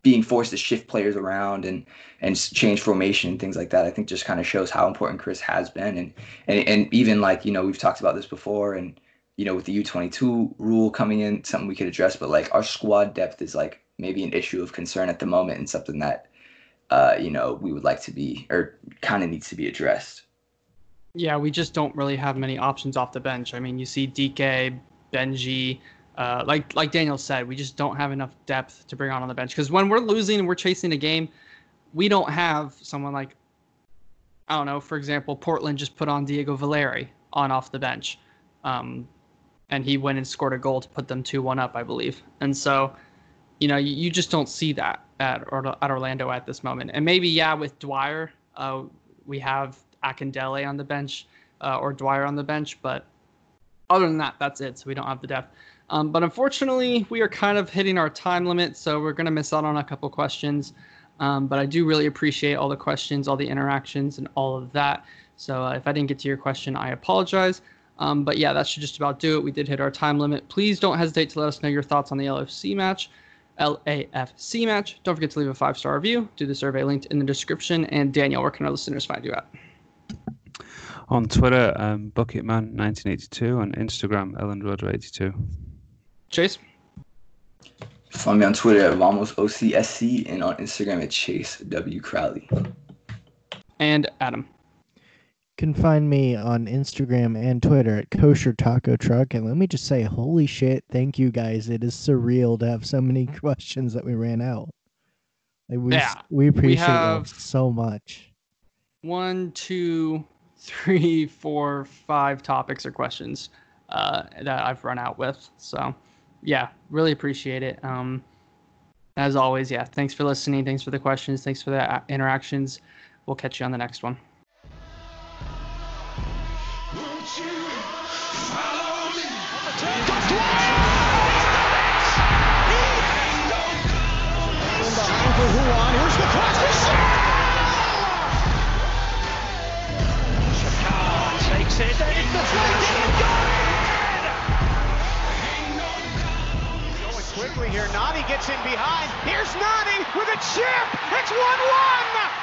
being forced to shift players around and and change formation and things like that, I think just kind of shows how important Chris has been and and and even like you know we've talked about this before and you know with the U22 rule coming in, something we could address, but like our squad depth is like maybe an issue of concern at the moment and something that uh, you know, we would like to be or kind of needs to be addressed. Yeah, we just don't really have many options off the bench. I mean, you see Dike, Benji, uh, like like Daniel said, we just don't have enough depth to bring on on the bench. Because when we're losing and we're chasing a game, we don't have someone like I don't know, for example, Portland just put on Diego Valeri on off the bench, um, and he went and scored a goal to put them two one up, I believe. And so, you know, you, you just don't see that at at Orlando at this moment. And maybe yeah, with Dwyer, uh, we have Akindele on the bench uh, or Dwyer on the bench, but other than that, that's it. So we don't have the depth. Um, but unfortunately, we are kind of hitting our time limit, so we're going to miss out on a couple questions. Um, but I do really appreciate all the questions, all the interactions, and all of that. So uh, if I didn't get to your question, I apologize. Um, but yeah, that should just about do it. We did hit our time limit. Please don't hesitate to let us know your thoughts on the LFC match. LAFC match. Don't forget to leave a five star review. Do the survey linked in the description. And Daniel, where can our listeners find you at? On Twitter, um, Bucketman1982. On Instagram, EllenRoder82. Chase? Find me on Twitter at VamosOCSC and on Instagram at Chase W Crowley. And Adam. You can find me on Instagram and Twitter at Kosher Taco Truck. And let me just say, holy shit, thank you guys. It is surreal to have so many (laughs) questions that we ran out. Like we, Yeah, we appreciate you have- so much. One, two, three, four, five topics or questions uh, that I've run out with. So, yeah, really appreciate it. Um, as always, yeah, thanks for listening. Thanks for the questions. Thanks for the uh, interactions. We'll catch you on the next one. In behind for Ruan. The cross for Shakar takes it, and it's quickly here. Nani gets in behind. Here's Nani with a chip. It's 1 1.